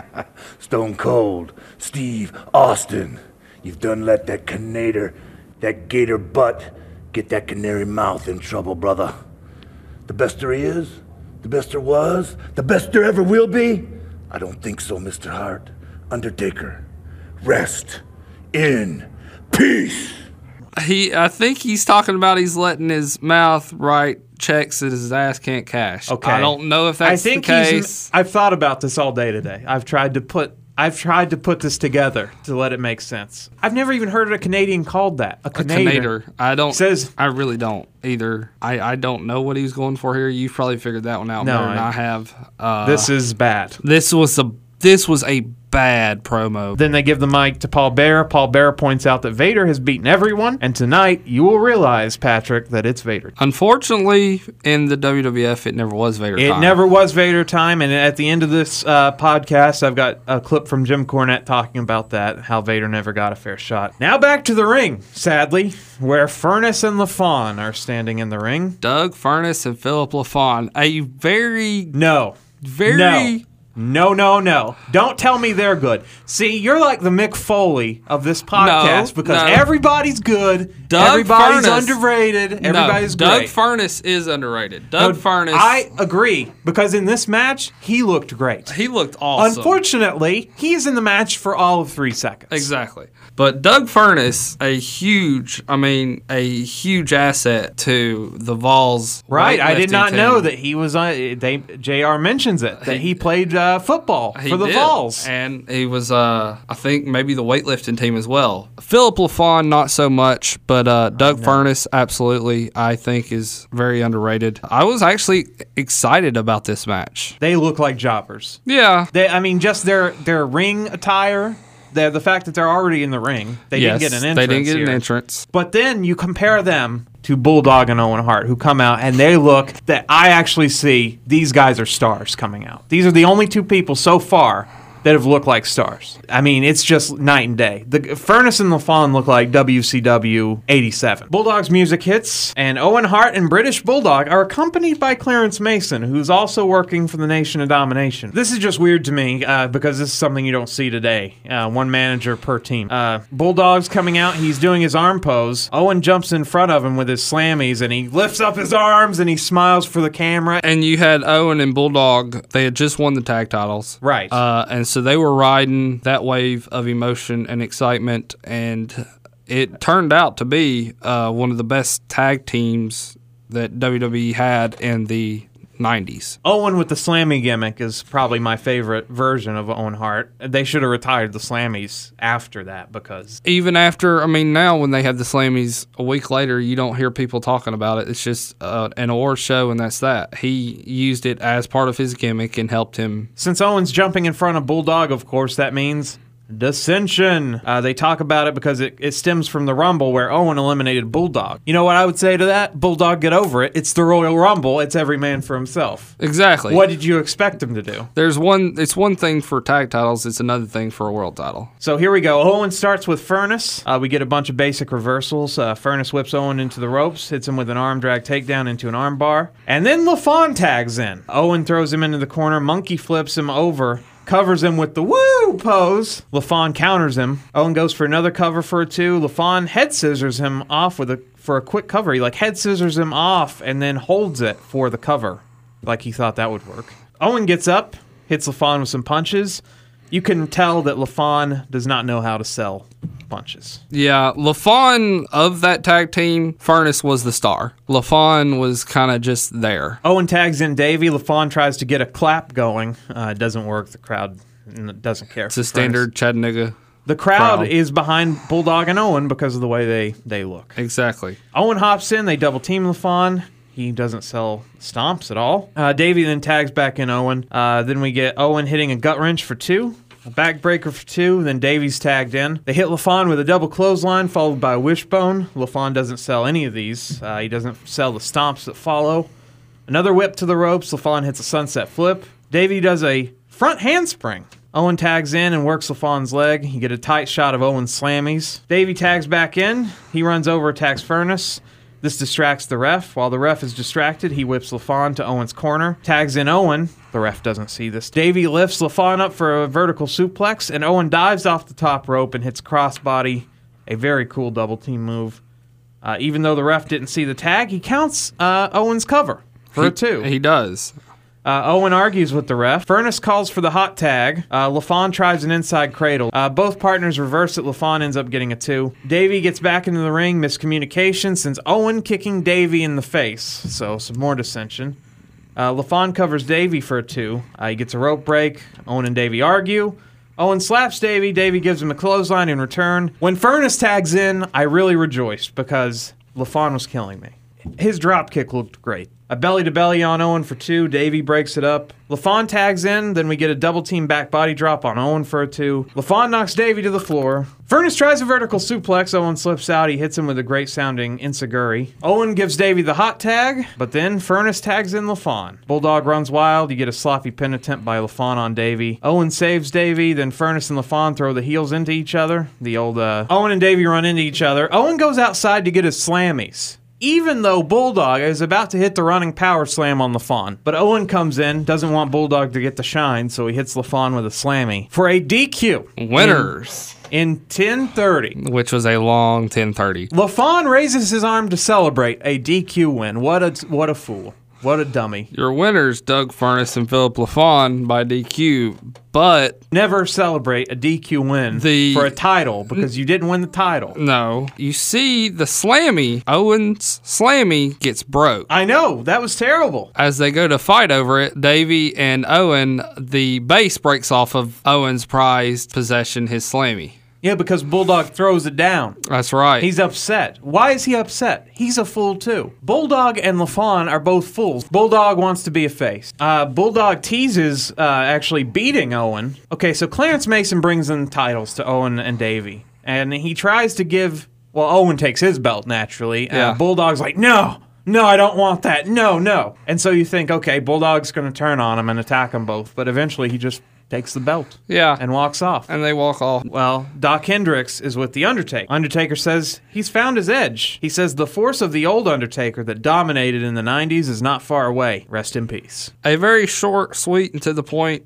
Stone Cold, Steve Austin. You've done let that canator, that gator butt, get that canary mouth in trouble, brother. The best there is, the best there was, the best there ever will be? I don't think so, Mr. Hart. Undertaker, rest in peace. He, I think he's talking about he's letting his mouth write checks that his ass can't cash. Okay. I don't know if that's I think the he's. case. I've thought about this all day today. I've tried to put I've tried to put this together to let it make sense. I've never even heard a Canadian called that. A A Canadian. I don't. Says- I really don't either. I, I don't know what he was going for here. You've probably figured that one out No, better than I- I have. Uh, This is bad. this was a this was a bad promo. Then they give the mic to Paul Bearer. Paul Bearer points out that Vader has beaten everyone, and tonight you will realize, Patrick, that it's Vader. Unfortunately, in the WWF, it never was Vader It time. never was Vader time, and at the end of this uh, podcast, I've got a clip from Jim Cornette talking about that, how Vader never got a fair shot. Now back to the ring, sadly, where Furnas and LaFon are standing in the ring. Doug Furnas and Philip LaFon. A very No. Very- No. No, no, no. Don't tell me they're good. See, you're like the Mick Foley of this podcast because no. everybody's good, Doug everybody's Furnas- underrated, everybody's no, Doug great. Furnas is underrated. Doug No, Furnas. I agree because in this match, he looked great. he looked awesome. Unfortunately, he's in the match for all of three seconds. Exactly. But Doug Furnas, a huge, I mean, a huge asset to the Vols. Right, I did not team. know that he was on. They Jr. mentions it that he played uh, football He for the did. Vols. And he was, uh, I think, maybe the weightlifting team as well. Philip LaFon, not so much, but uh, Doug Furnas, absolutely, I think, is very underrated. I was actually excited about this match. They look like jobbers. Yeah. They, I mean, just their their ring attire. The, the fact that they're already in the ring, they yes, didn't get an entrance. They didn't get here. an entrance. But then you compare them to Bulldog and Owen Hart, who come out and they look that I actually see these guys are stars coming out. These are the only two people so far that have looked like stars. I mean, it's just night and day. The Furnas and LaFon look like WCW 87. Bulldog's music hits, and Owen Hart and British Bulldog are accompanied by Clarence Mason, who's also working for the Nation of Domination. This is just weird to me uh, because this is something you don't see today. Uh, one manager per team. Uh, Bulldog's coming out, he's doing his arm pose. Owen jumps in front of him with his slammies, and he lifts up his arms and he smiles for the camera. And you had Owen and Bulldog. They had just won the tag titles. Right. Uh, and so they were riding that wave of emotion and excitement. And it turned out to be uh, one of the best tag teams that WWE had in the 90s. Owen with the slammy gimmick is probably my favorite version of Owen Hart. They should have retired the slammies after that because Even after, I mean, now when they have the Slammies a week later, you don't hear people talking about it. It's just uh, an or show, and that's that. He used it as part of his gimmick and helped him since Owen's jumping in front of Bulldog, of course, that means dissension. Uh, they talk about it because it, it stems from the Rumble where Owen eliminated Bulldog. You know what I would say to that? Bulldog, get over it. It's the Royal Rumble. It's every man for himself. Exactly. What did you expect him to do? There's one. It's one thing for tag titles. It's another thing for a world title. So here we go. Owen starts with Furnas. Uh, we get a bunch of basic reversals. Uh, Furnas whips Owen into the ropes, hits him with an arm drag takedown into an arm bar. And then LaFon tags in. Owen throws him into the corner, monkey flips him over, covers him with the woo pose. LaFon counters him. Owen goes for another cover for a two. LaFon head scissors him off with a for a quick cover. He like head scissors him off and then holds it for the cover. Like he thought that would work. Owen gets up, hits LaFon with some punches. You can tell that LaFon does not know how to sell punches. Yeah, LaFon of that tag team, Furnas was the star. LaFon was kind of just there. Owen tags in Davey. LaFon tries to get a clap going. Uh, it doesn't work. The crowd doesn't care. It's a standard Chattanooga. The crowd crowd. is behind Bulldog and Owen because of the way they, they look. Exactly. Owen hops in. They double team LaFon. He doesn't sell stomps at all. Uh, Davey then tags back in Owen. Uh, then we get Owen hitting a gut wrench for two, a backbreaker for two. Then Davey's tagged in. They hit LaFon with a double clothesline followed by a wishbone. LaFon doesn't sell any of these. Uh, he doesn't sell the stomps that follow. Another whip to the ropes. LaFon hits a sunset flip. Davey does a front handspring. Owen tags in and works LaFon's leg. You get a tight shot of Owen's slammies. Davey tags back in. He runs over, attacks Furnas. This distracts the ref. While the ref is distracted, he whips LaFon to Owen's corner, tags in Owen. The ref doesn't see this. Davey lifts LaFon up for a vertical suplex, and Owen dives off the top rope and hits crossbody. A very cool double team move. Uh, even though the ref didn't see the tag, he counts uh, Owen's cover for he, a two. He does. Uh, Owen argues with the ref. Furnas calls for the hot tag. Uh, LaFon tries an inside cradle. Uh, both partners reverse it. LaFon ends up getting a two. Davey gets back into the ring. Miscommunication sends Owen kicking Davey in the face. So some more dissension. Uh, LaFon covers Davey for a two. Uh, he gets a rope break. Owen and Davey argue. Owen slaps Davey. Davey gives him a clothesline in return. When Furnas tags in, I really rejoiced because LaFon was killing me. His drop kick looked great. A belly to belly on Owen for two. Davey breaks it up. LaFon tags in, then we get a double team back body drop on Owen for a two. LaFon knocks Davey to the floor. Furnas tries a vertical suplex. Owen slips out. He hits him with a great sounding enzuigiri. Owen gives Davey the hot tag, but then Furnas tags in LaFon. Bulldog runs wild. You get a sloppy pin attempt by LaFon on Davey. Owen saves Davey. Then Furnas and LaFon throw the heels into each other. The old uh, Owen and Davey run into each other. Owen goes outside to get his slammies even though Bulldog is about to hit the running power slam on LaFon. But Owen comes in, doesn't want Bulldog to get the shine, so he hits LaFon with a slammy for a DQ. Winners, In 1030. which was a long 1030. LaFon raises his arm to celebrate a DQ win. What a what a fool. What a dummy. Your winners, Doug Furnas and Philip LaFon by DQ, but Never celebrate a DQ win The- for a title because you didn't win the title. no. You see the slammy, Owen's slammy gets broke. I know, that was terrible. As they go to fight over it, Davey and Owen, the base breaks off of Owen's prized possession, his slammy. Yeah, because Bulldog throws it down. That's right. He's upset. Why is he upset? He's a fool too. Bulldog and LaFon are both fools. Bulldog wants to be a face. Uh, Bulldog teases uh, actually beating Owen. Okay, so Clarence Mason brings in titles to Owen and Davey, and he tries to give. Well, Owen takes his belt naturally. Uh, Yeah. Bulldog's like, no. No, I don't want that. No, no. And so you think, okay, Bulldog's going to turn on him and attack them both, but eventually he just takes the belt yeah. and walks off. and they walk off. Well, Dok Hendrix is with The Undertaker. Undertaker says he's found his edge. He says the force of the old Undertaker that dominated in the 90s is not far away. Rest in peace. a very short, sweet, and to the point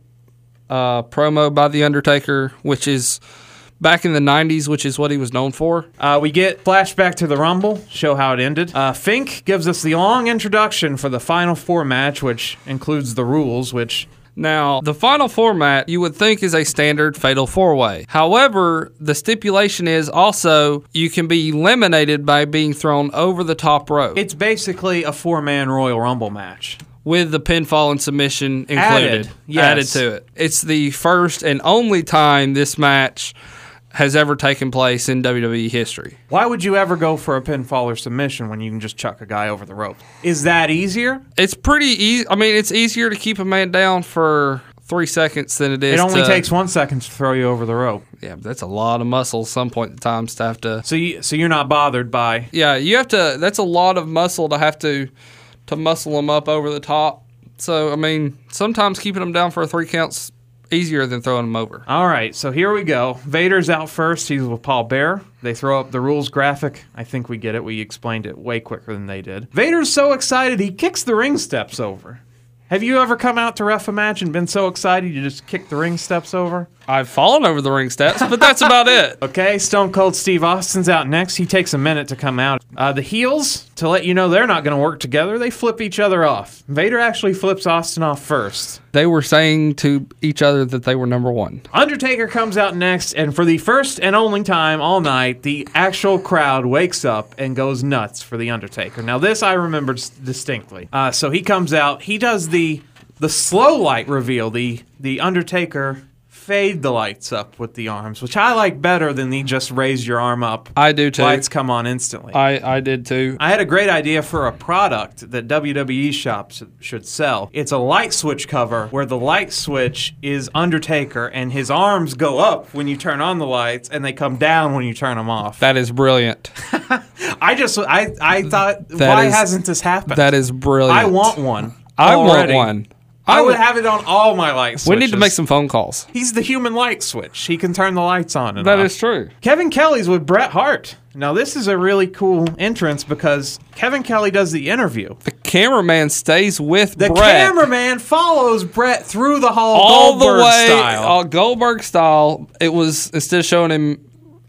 uh, promo by The Undertaker, which is back in the 90s, which is what he was known for. Uh, we get flashback to the Rumble, show how it ended. Uh, Fink gives us the long introduction for the Final Four match, which includes the rules, which Now, the final format you would think is a standard fatal four way. However, the stipulation is also you can be eliminated by being thrown over the top rope it's basically a four man Royal Rumble match. with the pinfall and submission included. Added, yes. Added to it. It's the first and only time this match has ever taken place in WWE history. Why would you ever go for a pinfall or submission when you can just chuck a guy over the rope? Is that easier? It's pretty easy. I mean, it's easier to keep a man down for three seconds than it is. It only to- takes one second to throw you over the rope. Yeah, but that's a lot of muscle. Some point in times to have to. So you so you're not bothered by Yeah, you have to. That's a lot of muscle to have to to muscle them up over the top. So I mean, sometimes keeping them down for a three counts easier than throwing them over. All right, so here we go. Vader's out first. He's with Paul Bearer. They throw up the rules graphic. I think we get it. We explained it way quicker than they did. Vader's so excited he kicks the ring steps over. Have you ever come out to ref a match and been so excited you just kick the ring steps over? I've fallen over the ring steps, but that's about it. Okay, Stone Cold Steve Austin's out next. He takes a minute to come out. Uh, the heels, to let you know they're not going to work together, they flip each other off. Vader actually flips Austin off first. They were saying to each other that they were number one. Undertaker comes out next, and for the first and only time all night, the actual crowd wakes up and goes nuts for the Undertaker. Now, this I remember distinctly. Uh, so he comes out, he does the the slow light reveal, the the Undertaker fade the lights up with the arms, which I like better than the just raise your arm up. I do too. Lights come on instantly. I I did too. I had a great idea for a product that WWE shops should sell. It's a light switch cover where the light switch is Undertaker and his arms go up when you turn on the lights and they come down when you turn them off. That is brilliant. I just I I thought That why is- hasn't this happened? That is brilliant. I want one. I already. want one. I I would would- have it on all my light We need to make some phone calls. He's the human light switch. He can turn the lights on and That off. is true. Kevin Kelly's with Bret Hart. Now this is a really cool entrance because Kevin Kelly does the interview. The cameraman stays with The Bret cameraman follows Bret through the hall all Goldberg the way, style, all Goldberg style. It was instead of showing him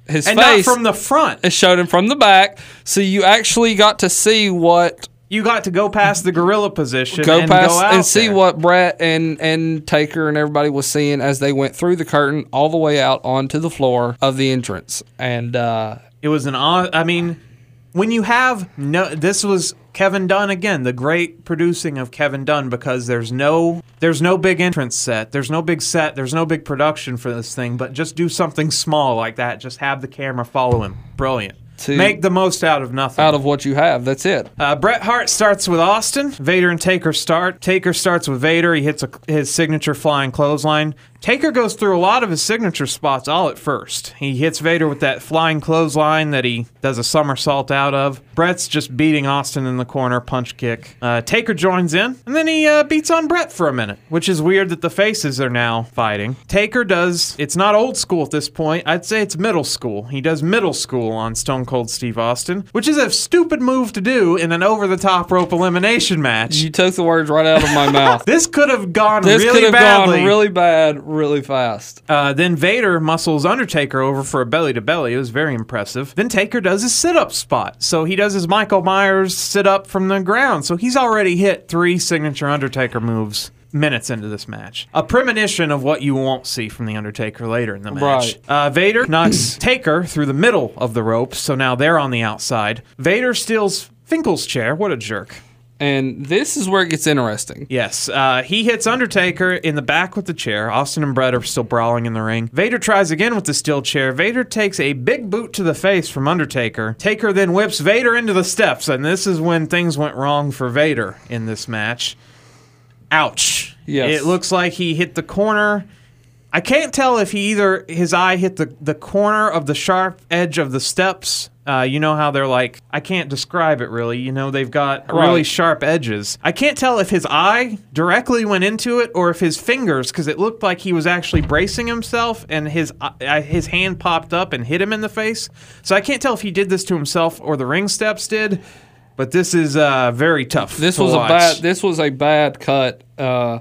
his and face, not from the front. it showed him from the back. So you actually got to see what You got to go past the gorilla position, go and past go out and see there. what Bret and and Taker and everybody was seeing as they went through the curtain all the way out onto the floor of the entrance. And uh, It was an. I mean, when you have no this was Kevin Dunn again, the great producing of Kevin Dunn because there's no there's no big entrance set, there's no big set, there's no big production for this thing, but just do something small like that. Just have the camera follow him. Brilliant. To- Make the most out of nothing. Out of what you have, that's it. Uh, Bret Hart starts with Austin. Vader and Taker start. Taker starts with Vader. He hits a, his signature flying clothesline. Taker goes through a lot of his signature spots all at first. He hits Vader with that flying clothesline that he does a somersault out of. Bret's just beating Austin in the corner, punch kick. Uh, Taker joins in, and then he uh, beats on Bret for a minute, which is weird that the faces are now fighting. Taker does, it's not old school at this point. I'd say it's middle school. He does middle school on Stone Cold Steve Austin, which is a stupid move to do in an over the top rope elimination match. You took the words right out of my mouth. This could have gone This really could have badly. gone really bad, really fast. Uh, then Vader muscles Undertaker over for a belly to belly. It was very impressive. Then Taker does his sit up spot. So he does his Michael Myers sit up from the ground. So he's already hit three signature Undertaker moves minutes into this match. A premonition of what you won't see from the Undertaker later in the match. Right. Uh, Vader knocks Taker through the middle of the rope. So now they're on the outside. Vader steals Finkel's chair. What a jerk. And this is where it gets interesting. Yes, uh, he hits Undertaker in the back with the chair. Austin and Bret are still brawling in the ring. Vader tries again with the steel chair. Vader takes a big boot to the face from Undertaker. Taker then whips Vader into the steps, and this is when things went wrong for Vader in this match. Ouch. Yes. It looks like he hit the corner. I can't tell if he either his eye hit the, the corner of the sharp edge of the steps. Uh, you know how they're like I can't describe it really. You know they've got really sharp edges. I can't tell if his eye directly went into it or if his fingers, because it looked like he was actually bracing himself and his uh, his hand popped up and hit him in the face. So I can't tell if he did this to himself or the ring steps did. But this is uh, very tough. This to was a bad. This was a bad cut. Uh,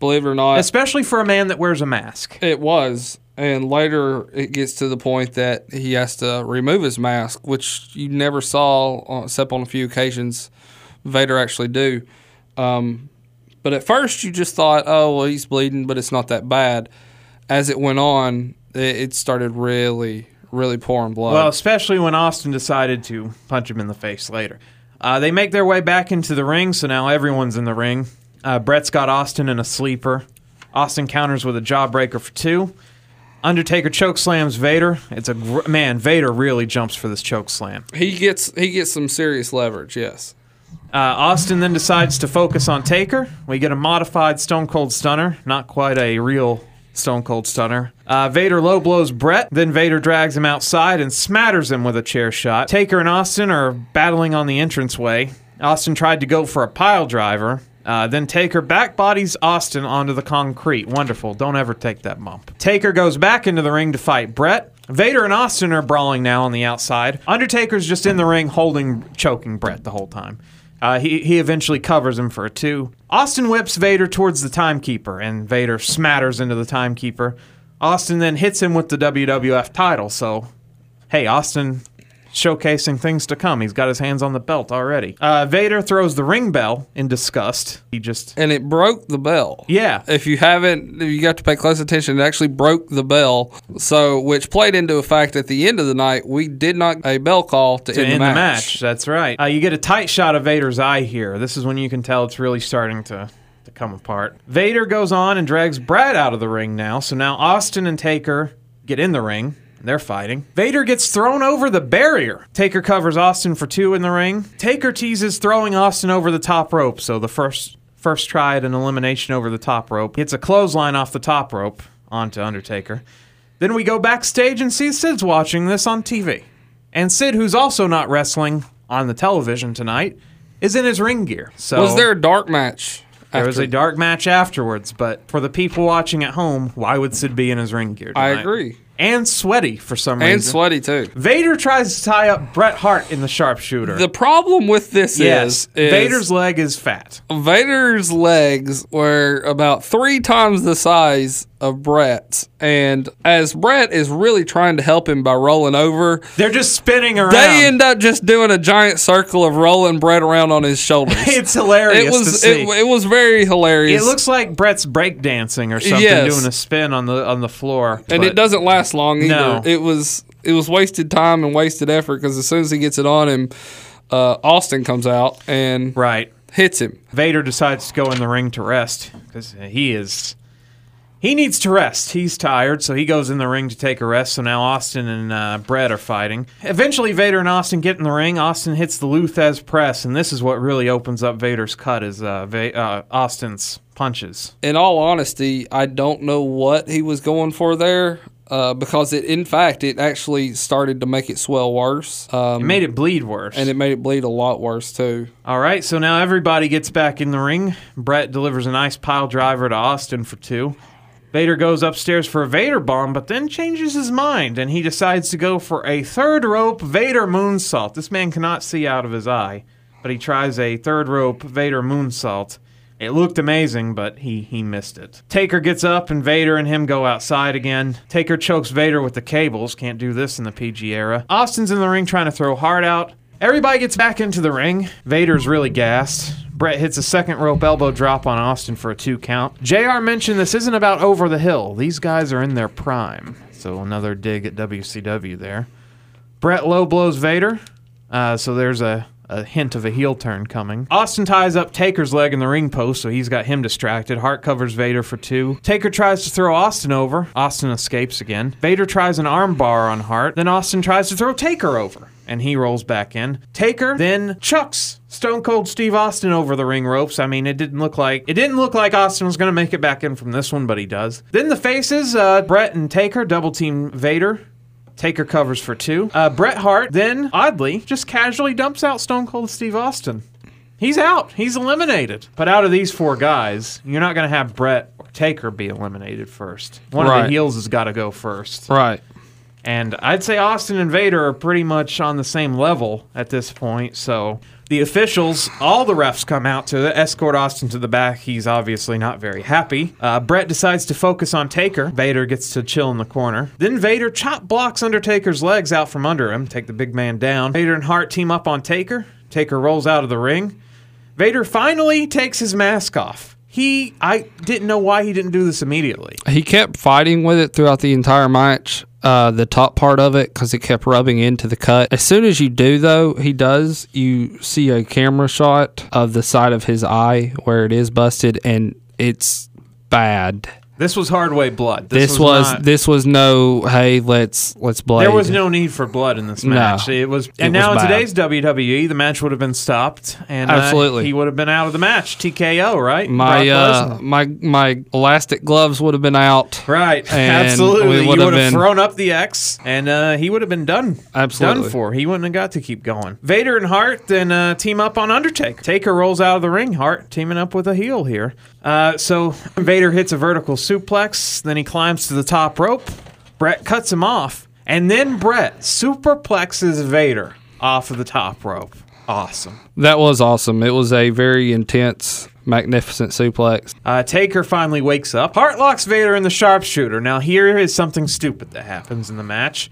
believe it or not, especially for a man that wears a mask. it was. And later, it gets to the point that he has to remove his mask, which you never saw, uh, except on a few occasions, Vader actually do. Um, but at first, you just thought, "Oh, well, he's bleeding," but it's not that bad. As it went on, it, it started really, really pouring blood. Well, especially when Austin decided to punch him in the face later. Uh, they make their way back into the ring, so now everyone's in the ring. Uh, Bret's got Austin in a sleeper. Austin counters with a jawbreaker for two. Undertaker choke slams Vader. It's a gr- man. Vader really jumps for this choke slam. he gets he gets some serious leverage. Yes. Uh, Austin then decides to focus on Taker. We get a modified Stone Cold Stunner, not quite a real Stone Cold Stunner. Uh, Vader low blows Bret, then Vader drags him outside and smatters him with a chair shot. Taker and Austin are battling on the entranceway. Austin tried to go for a pile driver. Uh, then Taker back bodies Austin onto the concrete. Wonderful. Don't ever take that bump. Taker goes back into the ring to fight Bret. Vader and Austin are brawling now on the outside. Undertaker's just in the ring holding, choking Bret the whole time. Uh, he, he eventually covers him for a two. Austin whips Vader towards the timekeeper, and Vader smatters into the timekeeper. Austin then hits him with the WWF title, so hey, Austin showcasing things to come. He's got his hands on the belt already. Uh, Vader throws the ring bell in disgust. He just. and it broke the bell. Yeah. If you haven't, you got to pay close attention. It actually broke the bell, so which played into a fact at the end of the night we did not a bell call to, to end, end the the match. match. That's right. Uh, you get a tight shot of Vader's eye here. This is when you can tell it's really starting to, to come apart. Vader goes on and drags Brad out of the ring now. So now Austin and Taker get in the ring. They're fighting. Vader gets thrown over the barrier. Taker covers Austin for two in the ring. Taker teases throwing Austin over the top rope. So the first first try at an elimination over the top rope hits a clothesline off the top rope onto Undertaker. Then we go backstage and see Sid's watching this on TV. And Sid, who's also not wrestling on the television tonight, is in his ring gear. So Was there a dark match? there was a dark match afterwards, but for the people watching at home, why would Sid be in his ring gear? I agree. And sweaty for some reason. And sweaty too. Vader tries to tie up Bret Hart in the sharpshooter. The problem with this yes, is, is Vader's leg is fat. Vader's legs were about three times the size of Bret's, and as Bret is really trying to help him by rolling over, They're just spinning around. they end up just doing a giant circle of rolling Bret around on his shoulders. it's hilarious it was to see. It, it was very hilarious. It looks like Bret's breakdancing or something, Yes. doing a spin on the on the floor. and it doesn't last long either. No. It was it was wasted time and wasted effort because as soon as he gets it on him, uh, Austin comes out and Right. hits him. Vader decides to go in the ring to rest because he is. He needs to rest. He's tired, so he goes in the ring to take a rest. So now Austin and uh, Bret are fighting. Eventually, Vader and Austin get in the ring. Austin hits the Lou Thesz press, and this is what really opens up Vader's cut: is uh, Va- uh, Austin's punches. In all honesty, I don't know what he was going for there. Uh, because it, in fact, it actually started to make it swell worse. Um, It made it bleed worse. and it made it bleed a lot worse too. All right, so now everybody gets back in the ring. Bret delivers a nice pile driver to Austin for two. Vader goes upstairs for a Vader bomb, but then changes his mind and he decides to go for a third rope Vader moonsault. This man cannot see out of his eye, but he tries a third rope Vader moonsault. It looked amazing, but he, he missed it. Taker gets up and Vader and him go outside again. Taker chokes Vader with the cables. Can't do this in the PG era. Austin's in the ring trying to throw Hart out. Everybody gets back into the ring. Vader's really gassed. Bret hits a second rope elbow drop on Austin for a two count. JR mentioned this isn't about over the hill. These guys are in their prime. So another dig at WCW there. Bret low blows Vader. Uh, so there's a, a hint of a heel turn coming. Austin ties up Taker's leg in the ring post, so he's got him distracted. Hart covers Vader for two. Taker tries to throw Austin over. Austin escapes again. Vader tries an armbar on Hart. Then Austin tries to throw Taker over. And he rolls back in. Taker then chucks Stone Cold Steve Austin over the ring ropes. I mean, it didn't look like it didn't look like Austin was going to make it back in from this one, but he does. Then the faces, uh, Bret and Taker double team Vader. Taker covers for two. Uh, Bret Hart then, oddly, just casually dumps out Stone Cold Steve Austin. He's out. He's eliminated. But out of these four guys, you're not going to have Bret or Taker be eliminated first. One of the heels has got to go first. Right. And I'd say Austin and Vader are pretty much on the same level at this point. So the officials, all the refs come out to escort Austin to the back. He's obviously not very happy. Uh, Bret decides to focus on Taker. Vader gets to chill in the corner. Then Vader chop blocks Undertaker's legs out from under him, take the big man down. Vader and Hart team up on Taker. Taker rolls out of the ring. Vader finally takes his mask off. He, I didn't know why he didn't do this immediately. He kept fighting with it throughout the entire match. Uh, the top part of it because it kept rubbing into the cut. As soon as you do, though, he does. You see a camera shot of the side of his eye where it is busted, and it's bad. This was hard way blood. This, was, not- this was no hey let's let's blade. There was no need for blood in this No. match. It was, and was now in bad. today's WWE, the match would have been stopped, and uh, Absolutely. he would have been out of the match. TKO, right? my uh, my my elastic gloves would have been out. Right, and absolutely. we you would have been- thrown up the X, and uh, he would have been done. Absolutely. done for. He wouldn't have got to keep going. Vader and Hart then uh, team up on Undertaker. Taker rolls out of the ring. Hart teaming up with a heel here. Uh, so Vader hits a vertical suplex. Then he climbs to the top rope. Bret cuts him off, and then Bret superplexes Vader off of the top rope. Awesome. That was awesome. It was a very intense, magnificent suplex. Uh, Taker finally wakes up. Hart locks Vader in the sharpshooter. Now, here is something stupid that happens in the match.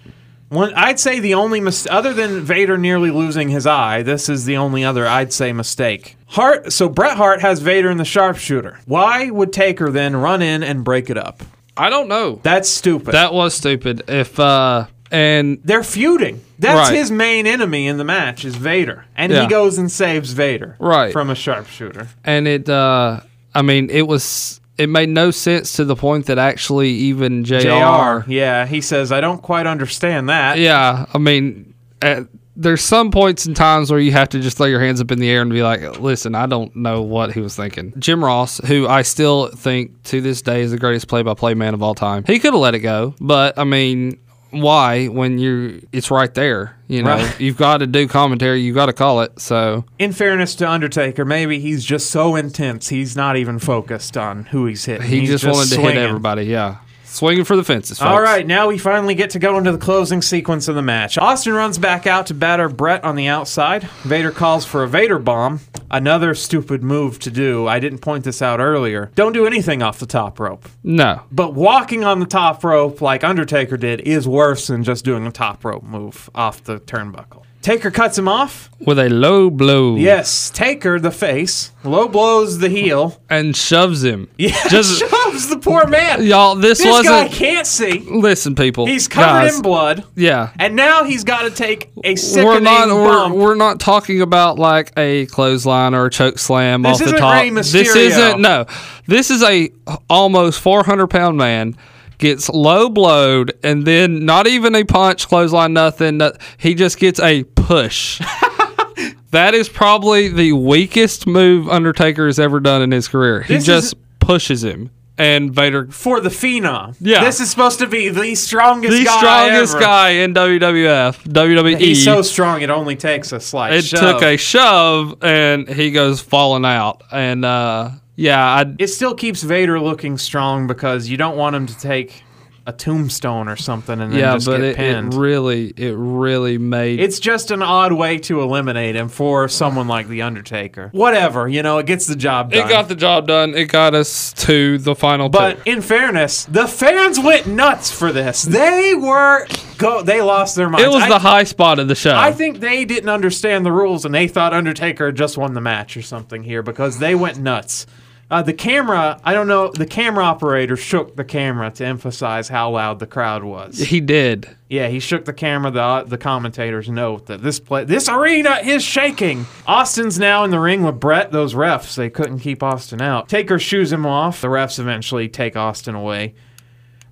One, I'd say the only mis- other than Vader nearly losing his eye, this is the only other I'd say mistake. Hart, so Bret Hart has Vader in the sharpshooter. Why would Taker then run in and break it up? I don't know. That's stupid. That was stupid. If uh and They're feuding. That's Right. his main enemy in the match is Vader, and Yeah. he goes and saves Vader Right. from a sharpshooter. and it uh I mean it was it made no sense to the point that actually even JR, Jr. Yeah, he says I don't quite understand that. Yeah, I mean at, there's some points and times where you have to just throw your hands up in the air and be like, "Listen, I don't know what he was thinking." Jim Ross, who I still think to this day is the greatest play-by-play man of all time, he could have let it go, but I mean, why when you it's right there? You know, Right. you've got to do commentary, you've got to call it. So in fairness to Undertaker, maybe he's just so intense he's not even focused on who he's hitting. he He's just, wanted to swinging. hit everybody. Yeah, swinging for the fences. Folks. All right, now we finally get to go into the closing sequence of the match. Austin runs back out to batter Bret on the outside. Vader calls for a Vader bomb. Another stupid move to do. I didn't point this out earlier. Don't do anything off the top rope. No, But walking on the top rope like Undertaker did is worse than just doing a top rope move off the turnbuckle. Taker cuts him off. with a low blow. Yes, Taker, the face, low blows the heel. and shoves him. Yeah, just moves the poor man. Y'all, this This guy wasn't. can't see. Listen, people. He's covered guys, in blood. Yeah. And now he's got to take a sickening We're not. We're, we're not talking about like a clothesline or a choke slam This off the top. Rey This isn't. No. This is a almost 400 pound man gets low blowed and then not even a punch, clothesline, nothing. no- He just gets a push. that is probably the weakest move Undertaker has ever done in his career. He This just is- pushes him, and Vader for the phenom. Yeah. This is supposed to be the strongest the guy strongest ever. guy in WWF, WWE. He's so strong it only takes a slight it shove. took a shove, and he goes falling out. And uh, yeah, I, It still keeps Vader looking strong because you don't want him to take a tombstone or something and then yeah, just but get it, it really, it really made it's just an odd way to eliminate him for someone like The Undertaker. Whatever, you know, it gets the job done. It got the job done. It got us to the final But two. in fairness, the fans went nuts for this. They were go. They lost their minds. It was I- the high spot of the show. I think they didn't understand the rules and they thought Undertaker had just won the match or something here because they went nuts. Uh, the camera, I don't know, the camera operator shook the camera to emphasize how loud the crowd was. he did. Yeah, he shook the camera. The the commentators note that this play, this arena is shaking. Austin's now in the ring with Bret. Those refs, they couldn't keep Austin out. Taker shoos him off. The refs eventually take Austin away.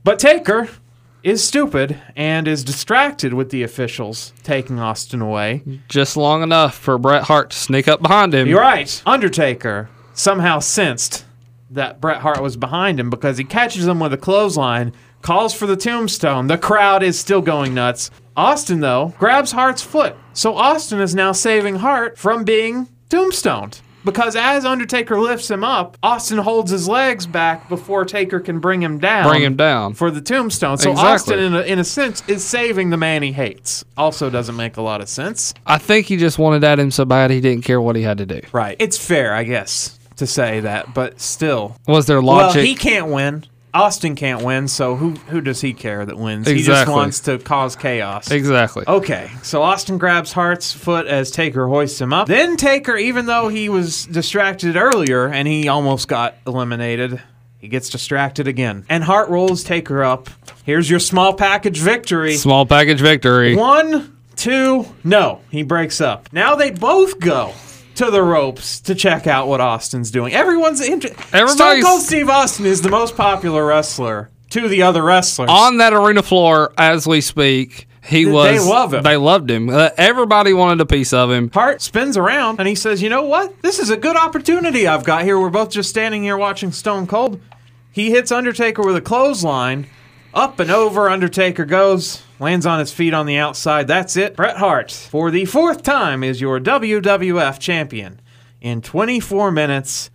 But Taker is stupid and is distracted with the officials taking Austin away. Just long enough for Bret Hart to sneak up behind him. You're right. Undertaker somehow sensed that Bret Hart was behind him because he catches him with a clothesline, calls for the tombstone. The crowd is still going nuts. Austin, though, grabs Hart's foot. So Austin is now saving Hart from being tombstoned. Because as Undertaker lifts him up, Austin holds his legs back before Taker can bring him down. Bring him down. For the tombstone. So Exactly. Austin, in a, in a sense, is saving the man he hates. Also doesn't make a lot of sense. I think he just wanted at him so bad he didn't care what he had to do. Right. It's fair, I guess, to say that, but still. Was there logic? Well, he can't win. Austin can't win, so who who does he care that wins? He just wants to cause chaos. exactly. Okay, so Austin grabs Hart's foot as Taker hoists him up. Then Taker, even though he was distracted earlier and he almost got eliminated, he gets distracted again. And Hart rolls Taker up. Here's your small package victory. Small package victory. One, two, no. He breaks up. Now they both go to the ropes to check out what Austin's doing. Everyone's interested. Stone Cold Steve Austin is the most popular wrestler to the other wrestlers. On that arena floor as we speak, he was. They love him. They loved him. Uh, everybody wanted a piece of him. Hart spins around and he says, You know what? This is a good opportunity I've got here. We're both just standing here watching Stone Cold. He hits Undertaker with a clothesline. Up and over, Undertaker goes, lands on his feet on the outside. That's it. Bret Hart, for the fourth time, is your WWF champion in 24 minutes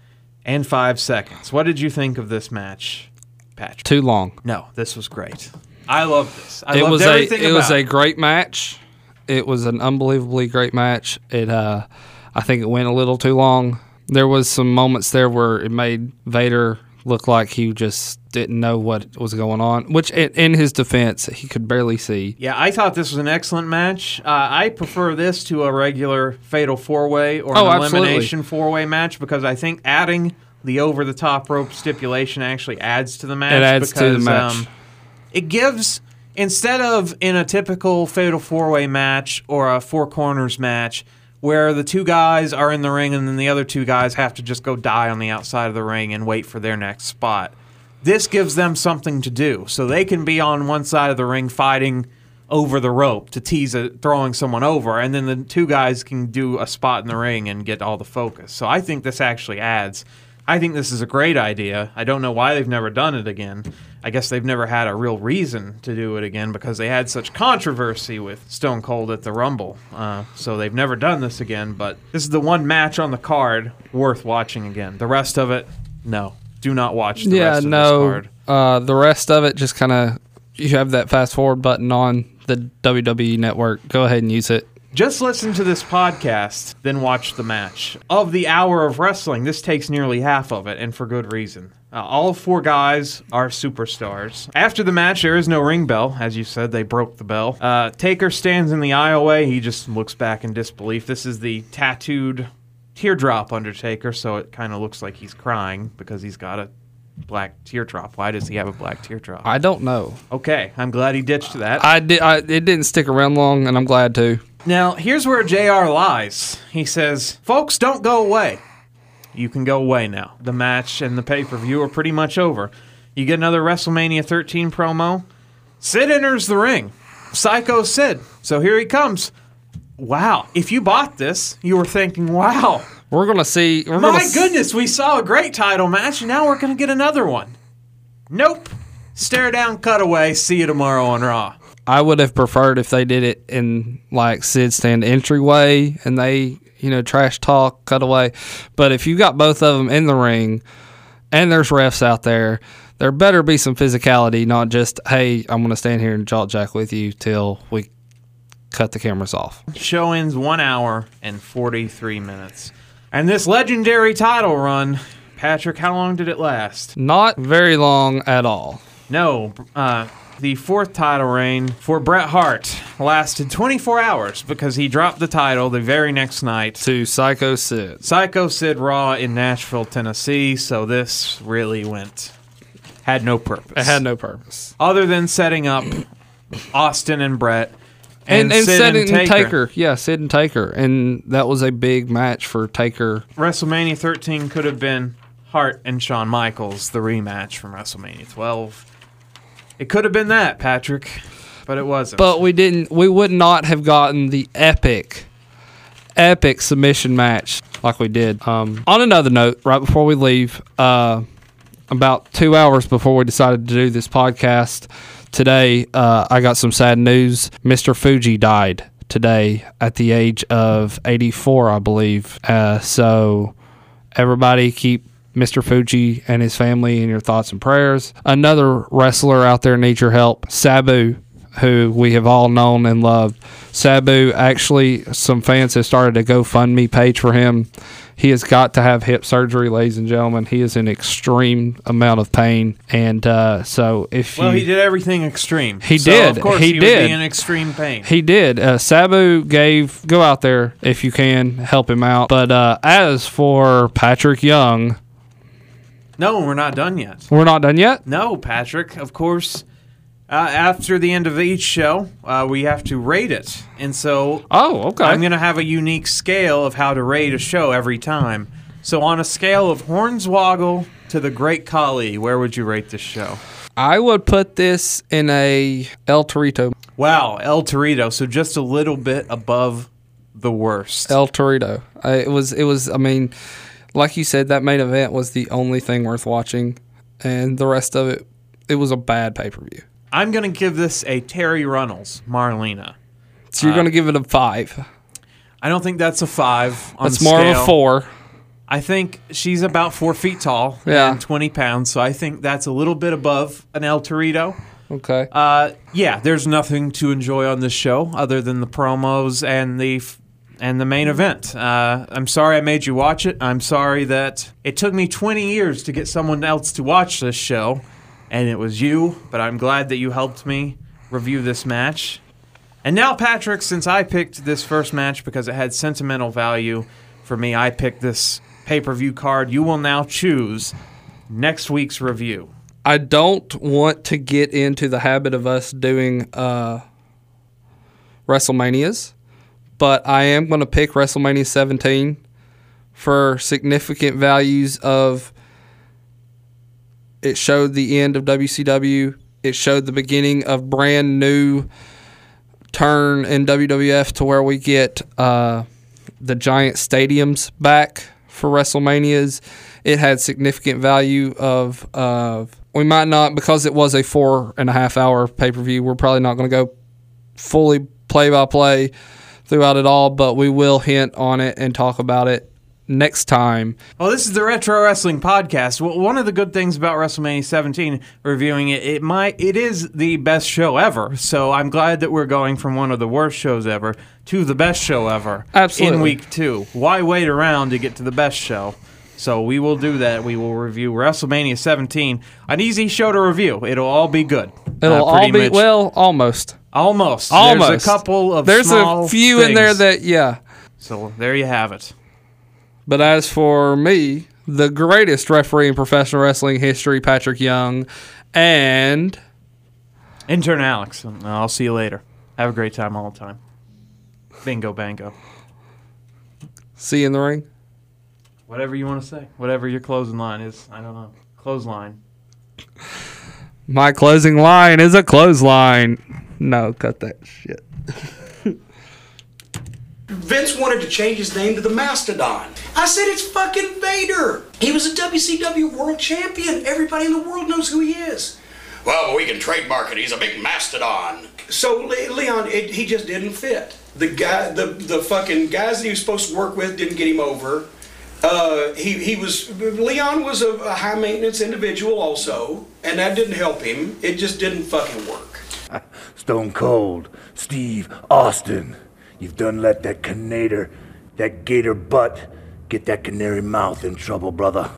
and 5 seconds. What did you think of this match, Patrick? Too long. No, this was great. I love this. I it loved was a it was a great match. It was an unbelievably great match. It uh I think it went a little too long. There was some moments there where it made Vader look like he just didn't know what was going on, which in, in his defense, he could barely see. Yeah, I thought this was an excellent match. Uh, I prefer this to a regular Fatal Four Way or an Oh, absolutely. Elimination Four Way match because I think adding the over the top rope stipulation actually adds to the match. It adds to the because, match. Um, it gives instead of in a typical Fatal Four Way match or a Four Corners match. Where the two guys are in the ring and then the other two guys have to just go die on the outside of the ring and wait for their next spot this gives them something to do. So they can be on one side of the ring fighting over the rope to tease it, throwing someone over, and then the two guys can do a spot in the ring and get all the focus. So I think this actually adds. I think this is a great idea. I don't know why they've never done it again. I guess they've never had a real reason to do it again because they had such controversy with Stone Cold at the Rumble. Uh, so they've never done this again. But this is the one match on the card worth watching again. The rest of it, no. Do not watch the yeah, rest of this no. card. Uh, the rest of it just kind of you have that fast forward button on the WWE network. Go ahead and use it. Just listen to this podcast, then watch the match. Of the hour of wrestling, this takes nearly half of it, and for good reason. Uh, all four guys are superstars. After the match, there is no ring bell. As you said, they broke the bell. Uh, Taker stands in the aisleway. He just looks back in disbelief. This is the tattooed teardrop Undertaker, so it kind of looks like he's crying because he's got a black teardrop. Why does he have a black teardrop? I don't know. Okay, I'm glad he ditched that. I did. I, it didn't stick around long, and I'm glad to. Now, here's where JR lies. He says, Folks, don't go away. You can go away now. The match and the pay per view are pretty much over. You get another WrestleMania 13 promo. Sid enters the ring. Psycho Sid. So here he comes. Wow. If you bought this, you were thinking, wow, We're gonna see. We're my gonna s- goodness, we saw a great title match, and now we're going to get another one. Nope. Stare down, cut away. See you tomorrow on Raw. I would have preferred if they did it in like Sid stand entryway and they, you know, trash talk, cut away. But if you got both of them in the ring and there's refs out there, there better be some physicality, not just, hey, I'm going to stand here and jolt jack with you till we cut the cameras off. Show ends one hour and 43 minutes. And this legendary title run, Patrick, how long did it last? Not very long at all. No, uh, the fourth title reign for Bret Hart lasted 24 hours because he dropped the title the very next night. To Psycho Sid. Psycho Sid Raw in Nashville, Tennessee, so this really went. Had no purpose. It had no purpose. Other than setting up Austin and Bret. And, and, Sid Sid and Taker. Taker. Yeah, Sid and Taker. And that was a big match for Taker. WrestleMania 13 could have been Hart and Shawn Michaels, the rematch from WrestleMania 12. It could have been that, Patrick, but it wasn't. But we didn't. We would not have gotten the epic, epic submission match like we did. Um, on another note, right before we leave, uh, about two hours before we decided to do this podcast today, uh, I got some sad news. Mr. Fuji died today at the age of 84, I believe. Uh, so everybody keep Mr. Fuji and his family in your thoughts and prayers. Another wrestler out there needs your help, Sabu, who we have all known and loved. Sabu, actually, some fans have started a GoFundMe page for him. He has got to have hip surgery, ladies and gentlemen. He is in extreme amount of pain, and uh, so if well, you, he did everything extreme. He So, did. Of course, He he, did. would be in extreme pain. He did. Uh, Sabu gave go out there if you can help him out. But uh, as for Patrick Young, no, we're not done yet. we're not done yet. No, Patrick. Of course, uh, after the end of each show, uh, we have to rate it, and so Oh, okay. I'm going to have a unique scale of how to rate a show every time. So, on a scale of Hornswoggle to the Great Khali, where would you rate this show? I would put this in a El Torito. Wow, El Torito. So just a little bit above the worst. El Torito. I, it was. It was. I mean, like you said, that main event was the only thing worth watching, and the rest of it, it was a bad pay per view. I'm going to give this a Terri Runnels, Marlena. So you're going to give it a five. I don't think that's a five. On That's more of a four. I think she's about four feet tall Yeah. and 20 pounds, so I think that's a little bit above an El Torito. Okay. Uh, yeah, there's nothing to enjoy on this show other than the promos and the f- and the main event. Uh, I'm sorry I made you watch it. I'm sorry that it took me 20 years to get someone else to watch this show, and it was you. But I'm glad that you helped me review this match. And now, Patrick, since I picked this first match because it had sentimental value for me, I picked this pay per view card. You will now choose next week's review. I don't want to get into the habit of us doing uh, WrestleManias, but I am going to pick WrestleMania 17 for significant values of it showed the end of WCW, it showed the beginning of brand new turn in WWF to where we get uh, the giant stadiums back for WrestleManias. It had significant value of of we might not because it was a four and a half hour pay per view. We're probably not going to go fully play by play throughout it all, but we will hint on it and talk about it next time. Well, this is the Retro Wrestling Podcast. Well, one of the good things about WrestleMania 17, reviewing it, it might it is the best show ever. So I'm glad that we're going from one of the worst shows ever to the best show ever Absolutely. in week two. Why wait around to get to the best show? So we will do that. We will review WrestleMania 17, an easy show to review. It'll all be good. It'll Uh, all be much. well, almost. almost. Almost. There's a couple of There's a few in there that yeah. So there you have it. But as for me, the greatest referee in professional wrestling history, Patrick Young, and Intern Alex. I'll see you later. Have a great time all the time. Bingo, bango. see you in the ring. Whatever you want to say. Whatever your closing line is. I don't know. Clothesline. My closing line is a clothesline. No, cut that shit. Vince wanted to change his name to the Mastodon. I said it's fucking Vader. He was a WCW World Champion. Everybody in the world knows who he is. Well, we can trademark it. He's a big mastodon. So Leon, it, he just didn't fit. The guy, the the fucking guys that he was supposed to work with didn't get him over. Uh, he he was Leon was a, a high maintenance individual also, and that didn't help him. It just didn't fucking work. Stone Cold, Steve Austin. You've done let that Canadian, that gator butt, get that canary mouth in trouble, brother.